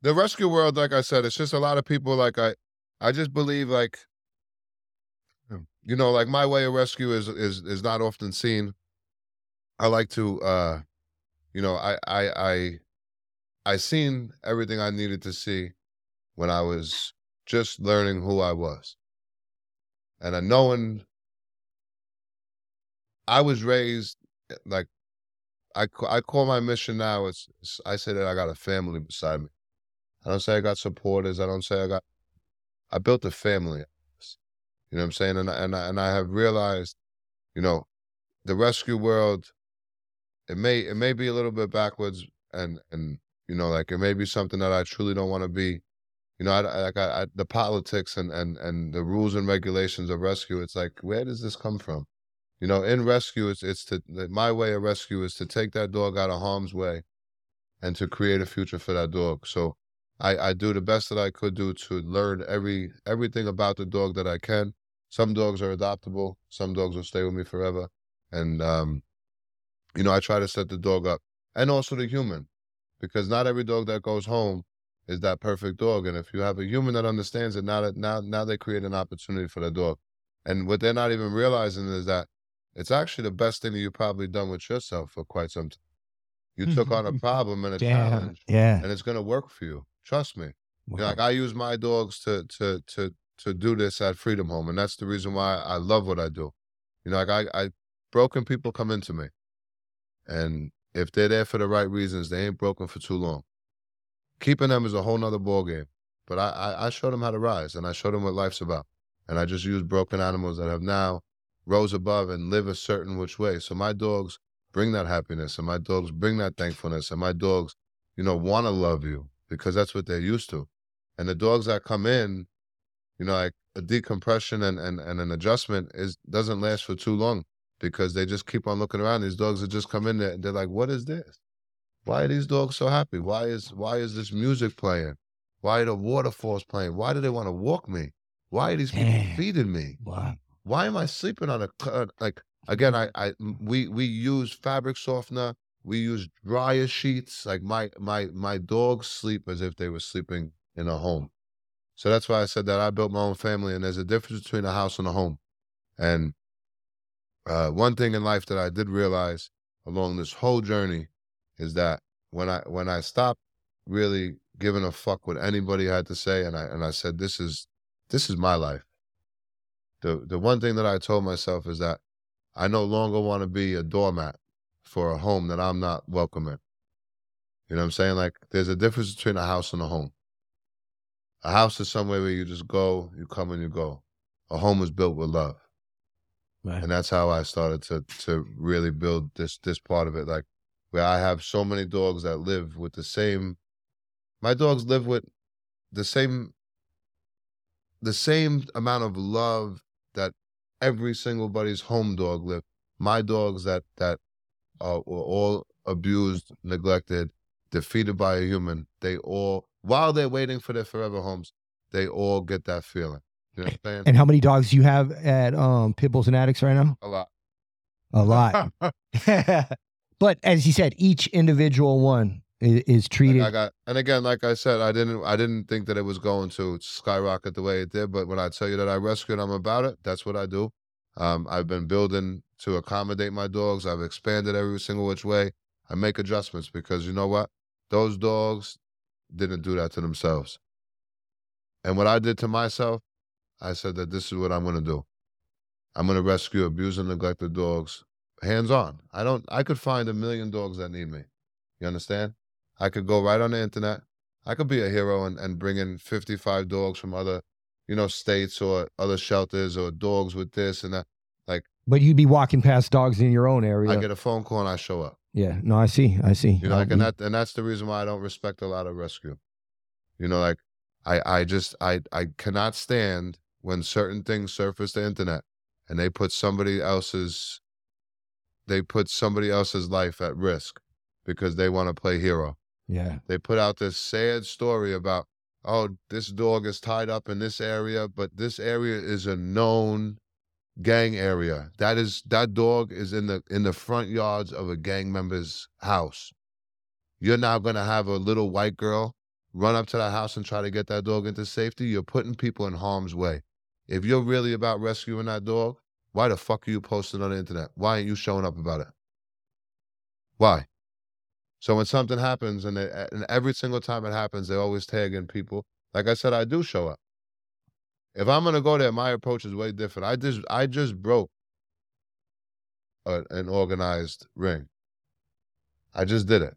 the rescue world, like I said, it's just a lot of people. Like I, I just believe like, you know, like my way of rescue is is is not often seen. I like to, uh, you know, I I I, I seen everything I needed to see when I was just learning who I was, and I knowing I was raised eh, like. I, I call my mission now. It's, it's I say that I got a family beside me. I don't say I got supporters. I don't say I got. I built a family. You know what I'm saying? And I, and I, and I have realized, you know, the rescue world. It may it may be a little bit backwards, and and you know, like it may be something that I truly don't want to be. You know, I, like I, I, the politics and and and the rules and regulations of rescue. It's like where does this come from? You know, in rescue, it's it's to my way of rescue is to take that dog out of harm's way, and to create a future for that dog. So I, I do the best that I could do to learn every everything about the dog that I can. Some dogs are adoptable. Some dogs will stay with me forever. And um, you know, I try to set the dog up, and also the human, because not every dog that goes home is that perfect dog. And if you have a human that understands it, now that now now they create an opportunity for the dog. And what they're not even realizing is that it's actually the best thing that you've probably done with yourself for quite some time. You took on a mm-hmm. problem and a challenge Yeah. and it's gonna work for you. Trust me. You know, Wow. like I use my dogs to to to to do this at Freedom Home, and that's the reason why I love what I do. You know, like I, I broken people come into me, and if they're there for the right reasons, they ain't broken for too long. Keeping them is a whole nother ball game. But I, I I show them how to rise, and I show them what life's about, and I just use broken animals that have now rose above and live a certain which way. So my dogs bring that happiness and my dogs bring that thankfulness and my dogs, you know, want to love you because that's what they're used to. And the dogs that come in, you know, like a decompression and, and, and an adjustment is doesn't last for too long because they just keep on looking around. These dogs that just come in there and they're like, what is this? Why are these dogs so happy? Why is why is this music playing? Why are the waterfalls playing? Why do they want to walk me? Why are these people feeding me? Wow. Why am I sleeping on a cu- uh, like again? I I we we use fabric softener. We use dryer sheets. Like my my my dogs sleep as if they were sleeping in a home. So that's why I said that I built my own family, and there's a difference between a house and a home. And uh, one thing in life that I did realize along this whole journey is that when I when I stopped really giving a fuck what anybody had to say, and I and I said this is this is my life. The the one thing that I told myself is that I no longer want to be a doormat for a home that I'm not welcome in. You know what I'm saying? Like there's a difference between a house and a home. A house is somewhere where you just go, you come and you go. A home is built with love. Right. And that's how I started to to really build this this part of it. Like where I have so many dogs that live with the same my dogs live with the same the same amount of love that every single buddy's home dog live. My dogs that that uh, were all abused, neglected, defeated by a human, they all while they're waiting for their forever homes, they all get that feeling. You know what I'm? And how many dogs do you have at um Pit Bulls and Addicts right now? a lot. A lot. but as you said, each individual one is, is Like, treated. I got, and again, like I said, I didn't, I didn't think that it was going to skyrocket the way it did. But when I tell you that I rescued, I'm about it. That's what I do. Um, I've been building to accommodate my dogs. I've expanded every single which way. I make adjustments because you know what? Those dogs didn't do that to themselves. And what I did to myself, I said that this is what I'm going to do. I'm going to rescue abused and neglected dogs, hands on. I don't. I could find a million dogs that need me. You understand? I could go right on the internet. I could be a hero and, and bring in 55 dogs from other, you know, states or other shelters or dogs with this and that. Like but you'd be walking past dogs in your own area. I get a phone call and I show up. yeah. No, I see. I see. You know, like, and that and that's the reason why I don't respect a lot of rescue. You know, like I I just I I cannot stand when certain things surface the internet and they put somebody else's they put somebody else's life at risk because they want to play hero. yeah. They put out this sad story about oh this dog is tied up in this area, but this area is a known gang area. That is that dog is in the in the front yards of a gang member's house. You're now gonna have a little white girl run up to that house and try to get that dog into safety. You're putting people in harm's way. If you're really about rescuing that dog, why the fuck are you posting on the internet? Why aren't you showing up about it? Why? So when something happens, and, they, and every single time it happens, they always tag in people. Like I said, I do show up. If I'm gonna go there, my approach is way different. I just I just broke a, an organized ring. I just did it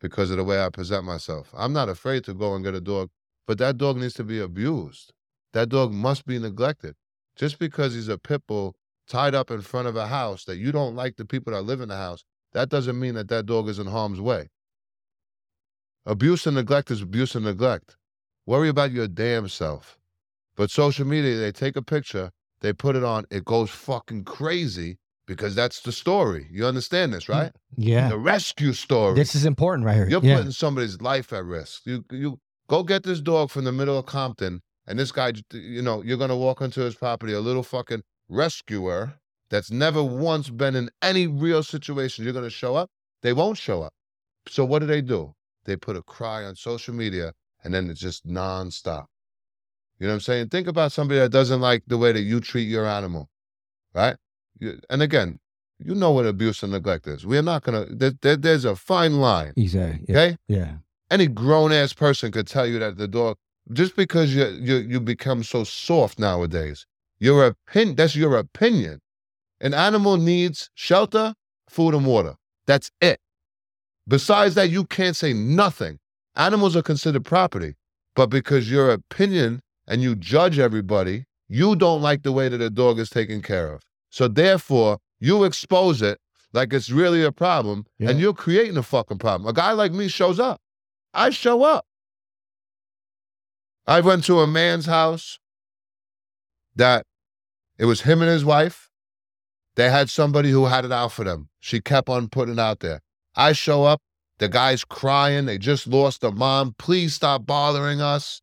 because of the way I present myself. I'm not afraid to go and get a dog, but that dog needs to be abused. That dog must be neglected. Just because he's a pit bull tied up in front of a house that you don't like the people that live in the house, that doesn't mean that that dog is in harm's way. Abuse and neglect is abuse and neglect. Worry about your damn self. But social media, they take a picture, they put it on, it goes fucking crazy because that's the story. You understand this, right? Mm, yeah. The rescue story. This is important right here. You're yeah. putting somebody's life at risk. You you go get this dog from the middle of Compton, and this guy, you know, you're gonna walk into his property, a little fucking rescuer that's never once been in any real situation. You're gonna show up. They won't show up. So what do they do? They put a cry on social media, and then it's just nonstop. You know what I'm saying? Think about somebody that doesn't like the way that you treat your animal, right? You, and again, you know what abuse and neglect is. We're not gonna. There, there, there's a fine line. Exactly. Okay. Yeah. Any grown ass person could tell you that the dog, just because you you you become so soft nowadays, your opinion that's your opinion. An animal needs shelter, food, and water. That's it. Besides that, you can't say nothing. Animals are considered property, but because your opinion and you judge everybody, you don't like the way that a dog is taken care of. So therefore, you expose it like it's really a problem, Yeah. and you're creating a fucking problem. A guy like me shows up. I show up. I went to a man's house that it was him and his wife. They had somebody who had it out for them. She kept on putting it out there. I show up, the guy's crying. They just lost their mom. Please stop bothering us.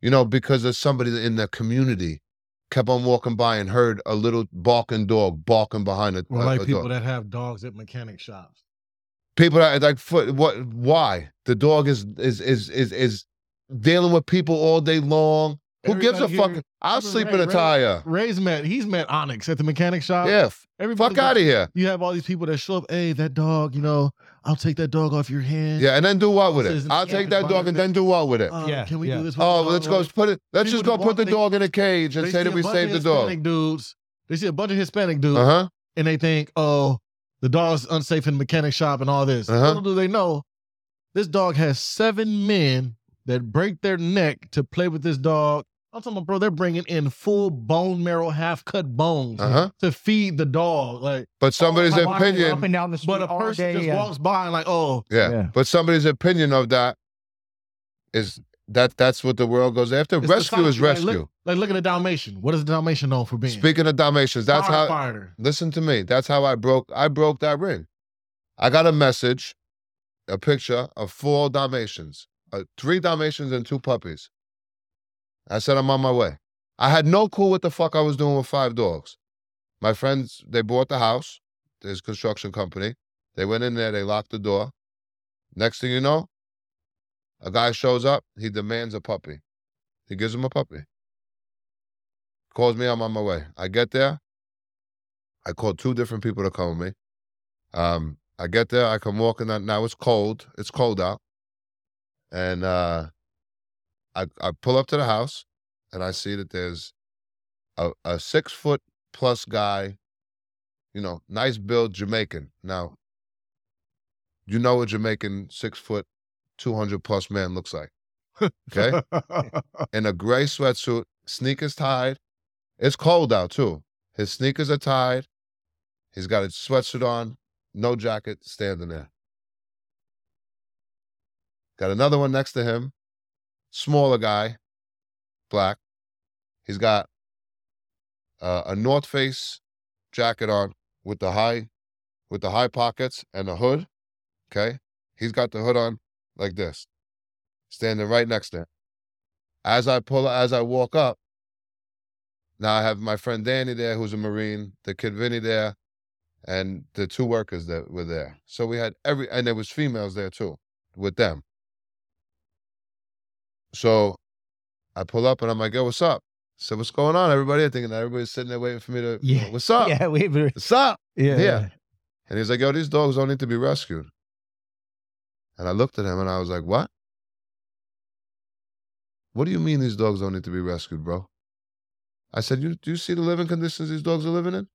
You know, because there's somebody in the community kept on walking by and heard a little barking dog barking behind it. Or like people that have dogs at mechanic shops. people that like foot what why? The dog is is is is is dealing with people all day long. Who gives a Everybody fuck? I'll Remember sleep Ray- in a Ray- tire. Ray's met he's met Onyx at the mechanic shop. Yeah. Everybody Fuck out of here. You have all these people that show up. Hey, that dog. You know, I'll take that dog off your hand. Yeah, and then do what with Says it? I'll take that dog and then do what with it? Uh, Yeah, Can we yeah. do this? Oh, the let's go put it. Let's People just go put walk- the they- dog in a cage and say that we saved the dog. Hispanic dudes. They see a bunch of Hispanic dudes, Uh huh. and they think, oh, the dog's unsafe in the mechanic shop and all this. Uh-huh. Little do they know, this dog has seven men that break their neck to play with this dog. I'm talking about, bro, they're bringing in full bone marrow, half cut bones Uh huh. to feed the dog. Like, But somebody's Walking Up opinion. and down the street but a person day, just yeah. walks by and like, oh, Yeah. Yeah. But somebody's opinion of that is that that's what the world goes after. it's the rescue is psyche. Like, rescue. look, like, look at the Dalmatian. What is the Dalmatian known for being? Speaking of Dalmatians, that's how. Firefighter. Listen to me. That's how I broke. I broke that ring. I got a message, a picture of four Dalmatians, uh, three Dalmatians and two puppies. I said I'm on my way. I had no clue what the fuck I was doing with five dogs. My friends, they bought the house. There's a construction company. They went in there. They locked the door. Next thing you know, a guy shows up. He demands a puppy. He gives him a puppy. Calls me. I'm on my way. I get there. I call two different people to come with me. Um, I get there, I come walking out. Now it's cold. It's cold out. And uh I I pull up to the house and I see that there's a, a six foot plus guy, you know, nice build Jamaican. Now, you know a Jamaican six foot, two hundred plus man looks like. Okay? in a gray sweatsuit, sneakers tied. It's cold out too. His sneakers are tied. He's got a sweatsuit on, no jacket, standing there. Got another one next to him, smaller guy, black. He's got uh, a North Face jacket on with the high, with the high pockets and the hood. Okay, he's got the hood on like this, standing right next to him. As I pull, as I walk up, now I have my friend Danny there, who's a Marine, the kid Vinny there, and the two workers that were there. So we had every, and there was females there too, with them. So I pull up and I'm like, "Yo, what's up?" So what's going on, everybody? I'm thinking that everybody's sitting there waiting for me to, Yeah. what's up? Yeah, we were, What's up? yeah. Yeah. And he's like, "Yo, these dogs don't need to be rescued." And I looked at him and I was like, "What? What do you mean these dogs don't need to be rescued, bro?" I said, "You do you see the living conditions these dogs are living in?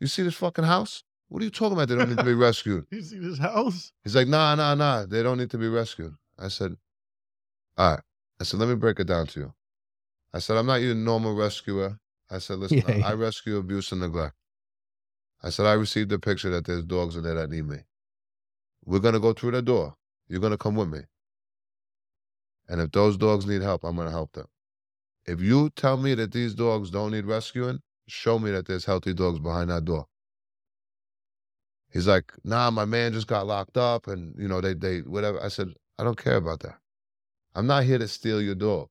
You see this fucking house? What are you talking about? They don't need to be rescued." you see this house? He's like, "Nah, nah, nah. They don't need to be rescued." I said, "All right." I said, "Let me break it down to you." I said, "I'm not your normal rescuer." I said, "Listen, Yeah, yeah. I rescue abuse and neglect." I said, "I received a picture that there's dogs in there that need me. We're gonna go through the door. You're gonna come with me. And if those dogs need help, I'm gonna help them. If you tell me that these dogs don't need rescuing, show me that there's healthy dogs behind that door." He's like, nah, my man just got locked up and, you know, they, they, whatever. I said, I don't care about that. I'm not here to steal your dogs.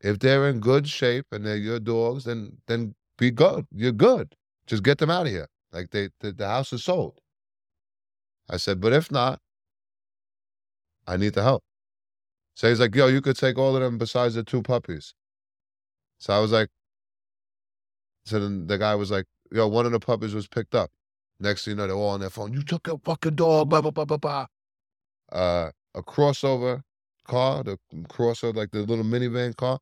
If they're in good shape and they're your dogs, then, then be good. You're good. Just get them out of here. Like they, the, the house is sold. I said, but if not, I need the help. So he's like, yo, you could take all of them besides the two puppies. So I was like, so then the guy was like, yo, one of the puppies was picked up. Next thing you know, they're all on their phone. You took a fucking dog, blah, blah, blah, blah, blah. Uh, a crossover car, the crossover, like the little minivan car,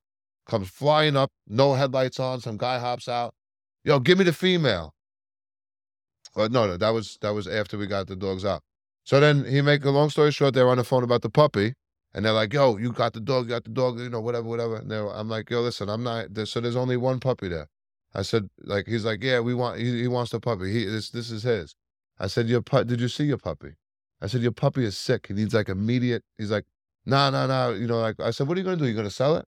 comes flying up, no headlights on. Some guy hops out. Yo, give me the female. But no, no, that was that was after we got the dogs out. So then he make a long story short, they're on the phone about the puppy. And they're like, yo, you got the dog, you got the dog, you know, whatever, whatever. And I'm like, yo, listen, I'm not, there, so there's only one puppy there. I said, like, he's like, yeah, we want, he, he wants the puppy. He, this, this is his. I said, your pu- did you see your puppy? I said, your puppy is sick. He needs like immediate. He's like, nah, no, no. You know, like, I said, what are you going to do? You going to sell it?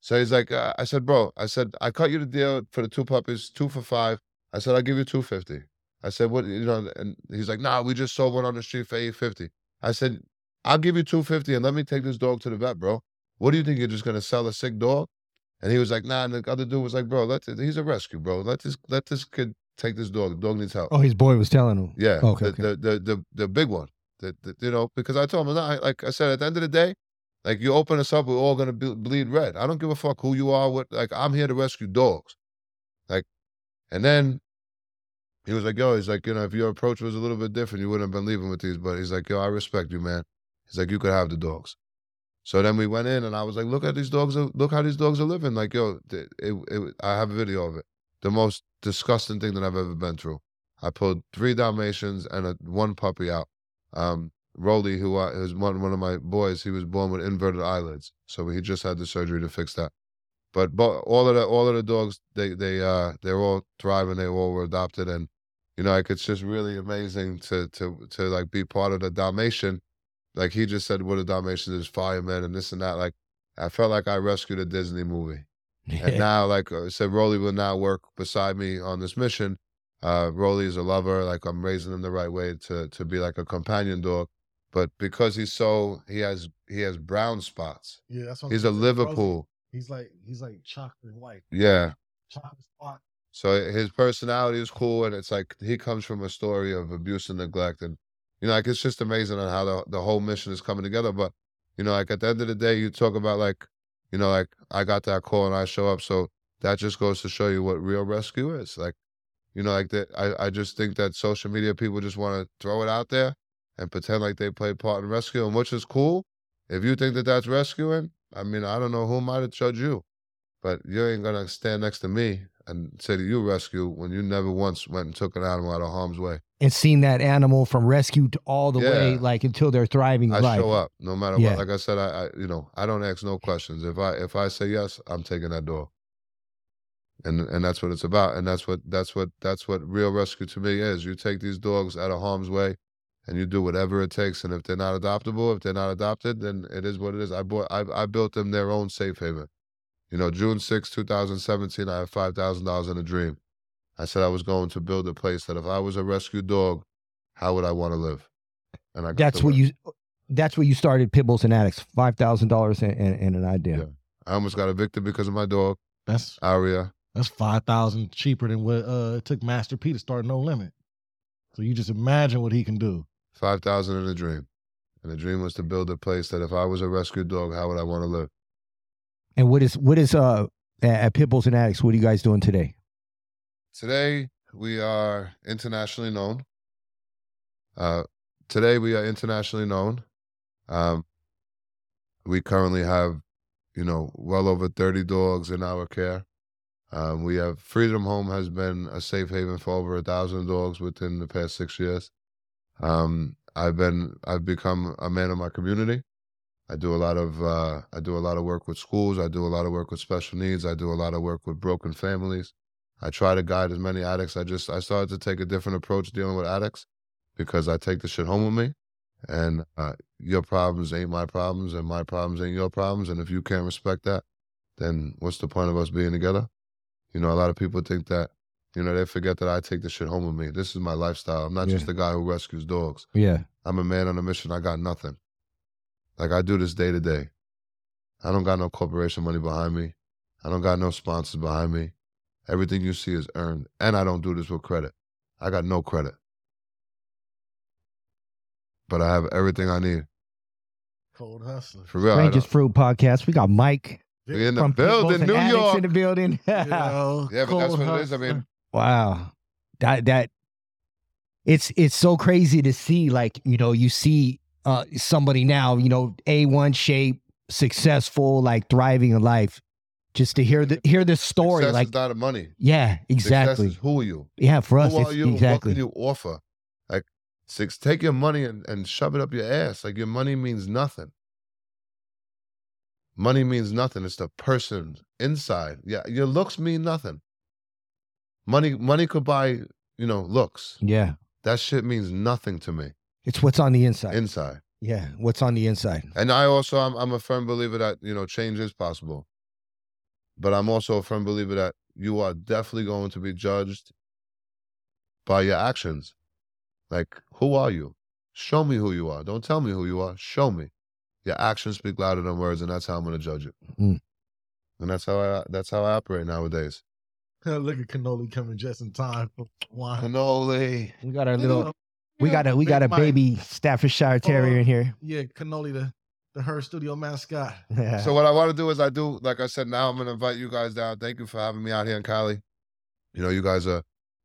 So he's like, uh, I said, bro, I said, I cut you the deal for the two puppies, two for five. I said, I'll give you 250. I said, what, you know, and he's like, nah, we just sold one on the street for 850. I said, I'll give you 250 and let me take this dog to the vet, bro. What do you think? You're just going to sell a sick dog? And he was like, nah. And the other dude was like, bro, let this, he's a rescue, bro. Let this, let this kid take this dog. The dog needs help. Oh, his boy was telling him. Yeah. Okay, The, okay. the, the, the, the big one. The, the, you know, because I told him, like I said, at the end of the day, like you open us up, we're all gonna be, bleed red. I don't give a fuck who you are. What like I'm here to rescue dogs. Like, and then he was like, yo, he's like, you know, if your approach was a little bit different, you wouldn't have been leaving with these. But he's like, yo, I respect you, man. He's like, you could have the dogs. So then we went in, and I was like, look at these dogs. Uh, look how these dogs are living. Like, yo, th- it, it, I have a video of it. The most disgusting thing that I've ever been through. I pulled three Dalmatians and a, one puppy out. Um, Rolly, who I, is one one of my boys, he was born with inverted eyelids, so he just had the surgery to fix that. But bo- all of the all of the dogs, they they uh they're all thriving. They all were adopted, and you know, like it's just really amazing to to to like be part of the Dalmatian. Like he just said, what a Dalmatian is, firemen and this and that. Like I felt like I rescued a Disney movie. And now, like I said, Rolly will now work beside me on this mission. Uh, Rolly is a lover. Like I'm raising him the right way to to be like a companion dog. But because he's so he has he has brown spots. Yeah, that's what He's a Liverpool. He's like he's like chocolate white, Yeah. chocolate spot. So his personality is cool, and it's like he comes from a story of abuse and neglect, and you know, like it's just amazing on how the the whole mission is coming together. But you know, like at the end of the day, you talk about like, you know, like I got that call and I show up, so that just goes to show you what real rescue is. Like, you know, like that. I I just think that social media people just want to throw it out there and pretend like they play part in rescue, and which is cool. If you think that that's rescuing, I mean, I don't know who might have judged you, but you ain't gonna stand next to me and say that you rescue when you never once went and took an animal out of harm's way. and seen that animal from rescue to all the way, like until they're thriving I life. show up no matter Yeah. what. Like I said, I, I you know I don't ask no eh. questions. If I if I say yes, I'm taking that dog. And and that's what it's about. And that's what that's what that's what real rescue to me is. You take these dogs out of harm's way, and you do whatever it takes. And if they're not adoptable, if they're not adopted, then it is what it is. I bought I I built them their own safe haven. You know, June 6, 2017, I had $5,000 in a dream. I said I was going to build a place that if I was a rescue dog, how would I want to live? And I got That's what you. That's where you started Pitbulls and Addicts. Five thousand dollars and, and, and an idea. Yeah. I almost got evicted because of my dog, That's Aria. That's five thousand cheaper than what uh it took Master P to start No Limit. So you just imagine what he can do. 5000 in a dream. And the dream was to build a place that if I was a rescue dog, how would I want to live? And what is what is uh at at Pitbulls and Addicts? What are you guys doing today? Today, we are internationally known. Uh, today, we are internationally known. Um, we currently have, you know, well over 30 dogs in our care. Um, we have Freedom Home has been a safe haven for over a thousand dogs within the past six years. Um, I've been, I've become a man of my community. I do a lot of, uh, I do a lot of work with schools. I do a lot of work with special needs. I do a lot of work with broken families. I try to guide as many addicts. I just I started to take a different approach dealing with addicts because I take the shit home with me, and uh, your problems ain't my problems, and my problems ain't your problems. And if you can't respect that, then what's the point of us being together? You know, a lot of people think that, you know, they forget that I take the shit home with me. This is my lifestyle. I'm not Yeah. just a guy who rescues dogs. Yeah. I'm a man on a mission. I got nothing. Like I do this day to day. I don't got no corporation money behind me. I don't got no sponsors behind me. Everything you see is earned. And I don't do this with credit. I got no credit. But I have everything I need. Cold hustler. For real. Rangers Fruit Podcast. We got Mike we in the from building, New York. in the building. Yo, Yeah, but that's cold what it is. I mean. Wow. That that it's it's so crazy to see like, you know, you see uh somebody now, you know, A1 shape, successful, like thriving in life. Just to hear the hear this story success like is not a money. yeah, Success exactly. is who are you? Yeah, for us Who it's are you? exactly. What can you offer? Like, six, take your money and, and shove it up your ass. Like, your money means nothing. Money means nothing. It's the person inside. Yeah, your looks mean nothing. Money, money could buy, you know, looks. Yeah. That shit means nothing to me It's what's on the inside. inside. yeah. What's on the inside. And I also, I'm, I'm a firm believer that you know change is possible. But I'm also a firm believer that you are definitely going to be judged by your actions. Like, who are you? Show me who you are. Don't tell me who you are. Show me. Your actions speak louder than words, and that's how I'm going to judge it. Mm. And that's how I that's how I operate nowadays. Look at cannoli coming just in time for wine. Cannoli. We got our You little know, we got a we got a Big Mike. baby Staffordshire Terrier Oh. in here. Yeah, cannoli, the the her studio mascot. Yeah. So what I want to do is I do, like I said, now I'm gonna invite you guys down. Thank you for having me out here in Cali. You know, you guys are,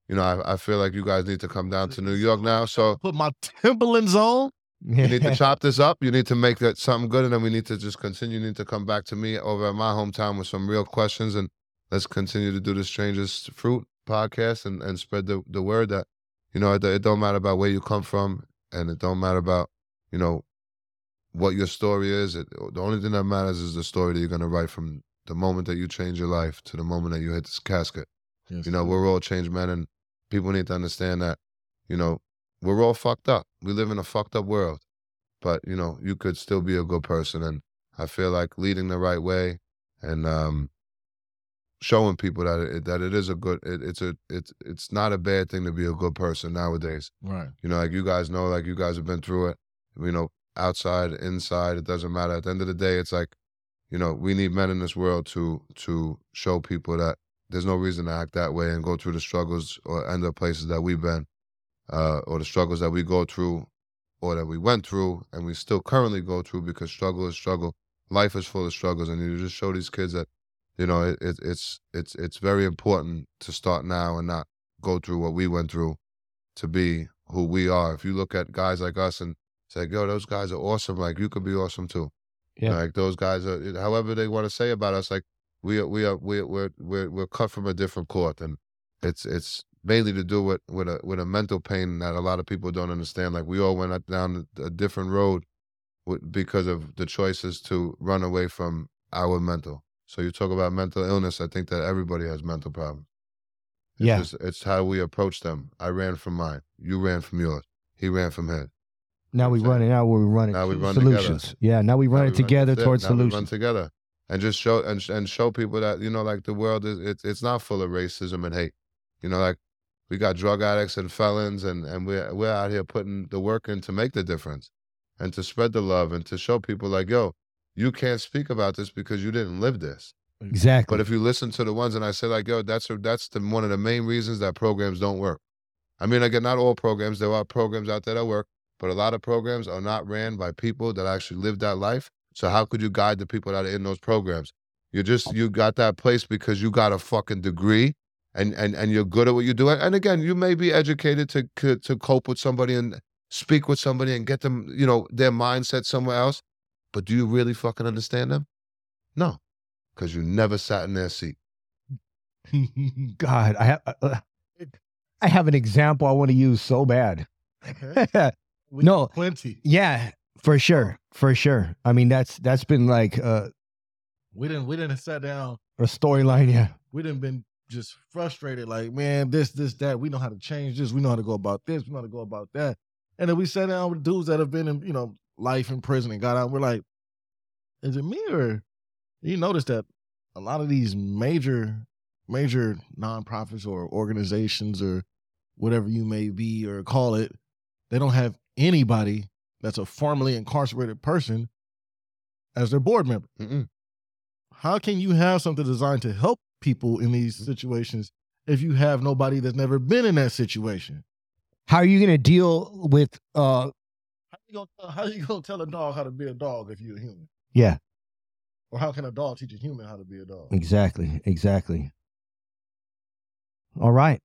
you know, I, I feel like you guys need to come down to New York now. So Put my Timberlands on. You need to chop this up. You need to make that something good, and then we need to just continue. You need to come back to me over at my hometown with some real questions, and let's continue to do the Strangers Fruit podcast and, and spread the, the word that you know it, it don't matter about where you come from, and it don't matter about you know what your story is. It, the only thing that matters is the story that you're gonna write from the moment that you change your life to the moment that you hit this casket. Yes, You know, we're all changed men, and people need to understand that, you know, we're all fucked up. We live in a fucked up world, but you know, you could still be a good person, and I feel like leading the right way and um, showing people that it, that it is a good, it, it's a, it's it's not a bad thing to be a good person nowadays. right. You know, like you guys know, like you guys have been through it. You know, outside, inside, it doesn't matter. At the end of the day, it's like, you know, we need men in this world to to show people that there's no reason to act that way and go through the struggles or end up places that we've been, uh, or the struggles that we go through, or that we went through, and we still currently go through because struggle is struggle. Life is full of struggles, and you just show these kids that, you know, it, it, it's it's it's very important to start now and not go through what we went through to be who we are. If you look at guys like us and say, yo, those guys are awesome, like you could be awesome too. Yeah. Like those guys are however they want to say about us, like we are we are we we're we're we're cut from a different cloth and it's it's mainly to do with with a with a mental pain that a lot of people don't understand. Like we all went down a different road with, because of the choices to run away from our mental. So you talk about mental illness, I think that everybody has mental problems. It's Yeah. just, it's how we approach them. I ran from mine. You ran from yours. He ran from his. now we saying. running now we're running Now we run together. solutions. Yeah, now we Now run we it together that's it. towards Now we run solutions. together, and just show and and show people that you know, like the world is it's it's not full of racism and hate. You know, like we got drug addicts and felons, and and we're we're out here putting the work in to make the difference, and to spread the love and to show people like, yo, you can't speak about this because you didn't live this. Exactly. But if you listen to the ones, and I say like, yo, that's a, that's the one of the main reasons that programs don't work. I mean, again, not all programs. There are programs out there that work, but a lot of programs are not ran by people that actually live that life. So how could you guide the people that are in those programs? You just you got that place because you got a fucking degree, and and and you're good at what you do. And again, you may be educated to to, to cope with somebody and speak with somebody and get them, you know, their mindset somewhere else. But do you really fucking understand them? No, because you never sat in their seat. God, I have uh, I have an example I want to use so bad. We No. plenty. yeah, for sure, for sure. I mean, that's that's been like uh, We didn't we didn't sat down. a storyline. Yeah, We didn't been just frustrated. Like man, this this that. We know how to change this. We know how to go about this. We know how to go about that. And then we sat down with dudes that have been in you know life in prison and got out. And We're like, is it me or you notice that a lot of these major major nonprofits or organizations or whatever you may be or call it, they don't have anybody that's a formerly incarcerated person as their board member. Mm-mm. How can you have something designed to help people in these situations if you have nobody that's never been in that situation? how are you gonna deal with uh? How you gonna tell, how you gonna tell a dog how to be a dog if you're a human? Yeah, Or how can a dog teach a human how to be a dog? exactly, exactly. All right,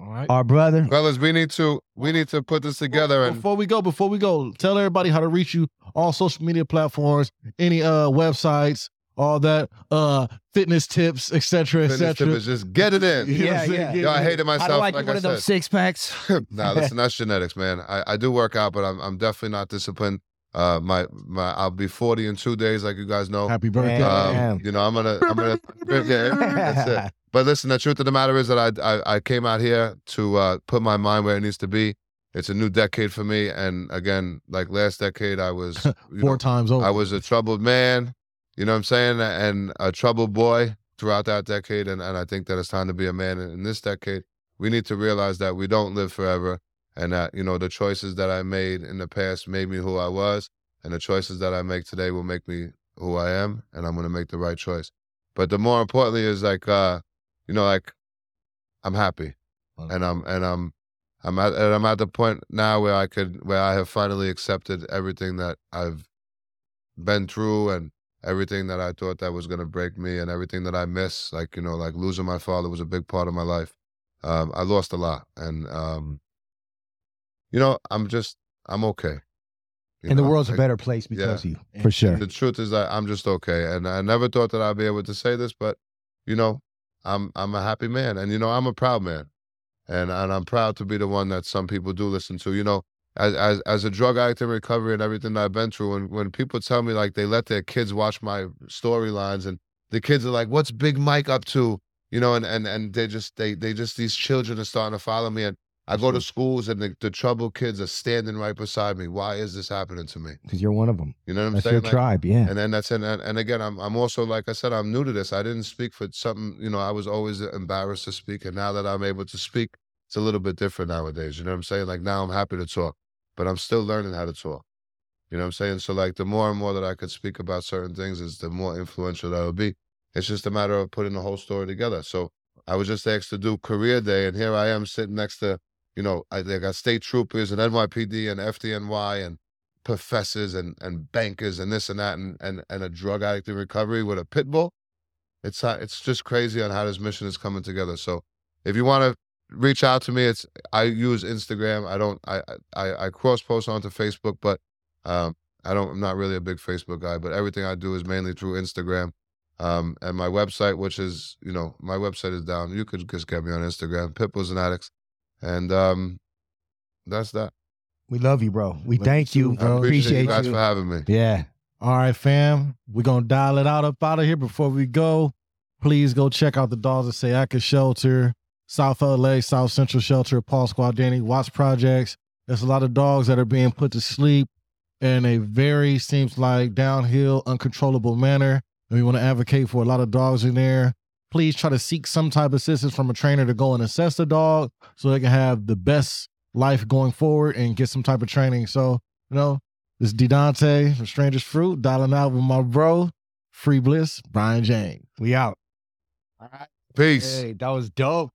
All right. our brother. Fellas, we need to we need to put this together and before we go, before we go, tell everybody how to reach you all social media platforms, any uh websites, all that, uh fitness tips, etc., finish tip etc. is just get it in. You know what I'm Yeah, yeah. Yo, I hated How myself. do I do like one I of those six packs? nah, listen, that's genetics, man. I, I do work out, but I'm I'm definitely not disciplined. Uh, my my I'll be 40 in two days, like you guys know. Happy birthday. Damn. Um, you know, I'm gonna, I'm gonna, yeah, that's it. But listen, the truth of the matter is that I, I, I came out here to uh, put my mind where it needs to be. It's a new decade for me, and again, like last decade, I was Four know, times over. I was a troubled man, you know what I'm saying, and a troubled boy throughout that decade, and, and I think that it's time to be a man in, in this decade. We need to realize that we don't live forever, and that you know the choices that I made in the past made me who I was, and the choices that I make today will make me who I am, and I'm gonna make the right choice. But the more importantly is like, uh, you know, like I'm happy, and I'm and I'm I'm at and I'm at the point now where I could where I have finally accepted everything that I've been through and everything that I thought that was gonna break me and everything that I miss. Like you know, like losing my father was a big part of my life. Um, I lost a lot, and um, you know, I'm just I'm okay. You and the know, world's a better place because of you, for sure. The truth is that I'm just okay, and I never thought that I'd be able to say this, but you know, I'm I'm a happy man, and you know, I'm a proud man, and and I'm proud to be the one that some people do listen to. You know, as as as a drug addict in recovery and everything that I've been through, and when people tell me like they let their kids watch my storylines, and the kids are like, "What's Big Mike up to?" You know, and and and they just they they just these children are starting to follow me, and I go to schools, and the, the troubled kids are standing right beside me. Why is this happening to me? Because you're one of them. You know what I'm That's saying? your Like, tribe, yeah. and then that's and and again, I'm I'm also like I said, I'm new to this. I didn't speak for something. You know, I was always embarrassed to speak, and now that I'm able to speak, it's a little bit different nowadays. You know what I'm saying? Like now, I'm happy to talk, but I'm still learning how to talk. You know what I'm saying? So like, the more and more that I could speak about certain things, is the more influential that will be. It's just a matter of putting the whole story together. So I was just asked to do career day, and here I am sitting next to, you know, I, they got state troopers and NYPD and FDNY and professors and, and bankers and this and that and, and, and a drug addict in recovery with a pit bull. It's uh, it's just crazy on how this mission is coming together. So if you want to reach out to me, it's I use Instagram. I don't I I, I cross post onto Facebook, but um I don't I'm not really a big Facebook guy, but everything I do is mainly through Instagram. Um and my website, which is, you know, my website is down. You could just get me on Instagram, Pitbulls and Addicts. And um that's that. We love you, bro. We Love thank you you. I bro. appreciate, Appreciate you guys you. for having me. Yeah. All right, fam. We're gonna dial it out up out of here. Before we go, please go check out the Dogs of Sayaka Shelter, South LA, South Central Shelter, Paul Squadini, Watts Projects. There's a lot of dogs that are being put to sleep in a very seems like downhill, uncontrollable manner. And we want to advocate for a lot of dogs in there. Please try to seek some type of assistance from a trainer to go and assess the dog so they can have the best life going forward and get some type of training. So, you know, this is Didontae from Strangers Fruit, dialing out with my bro, Free Bliss, Brian James. We out. Peace. Hey, that was dope.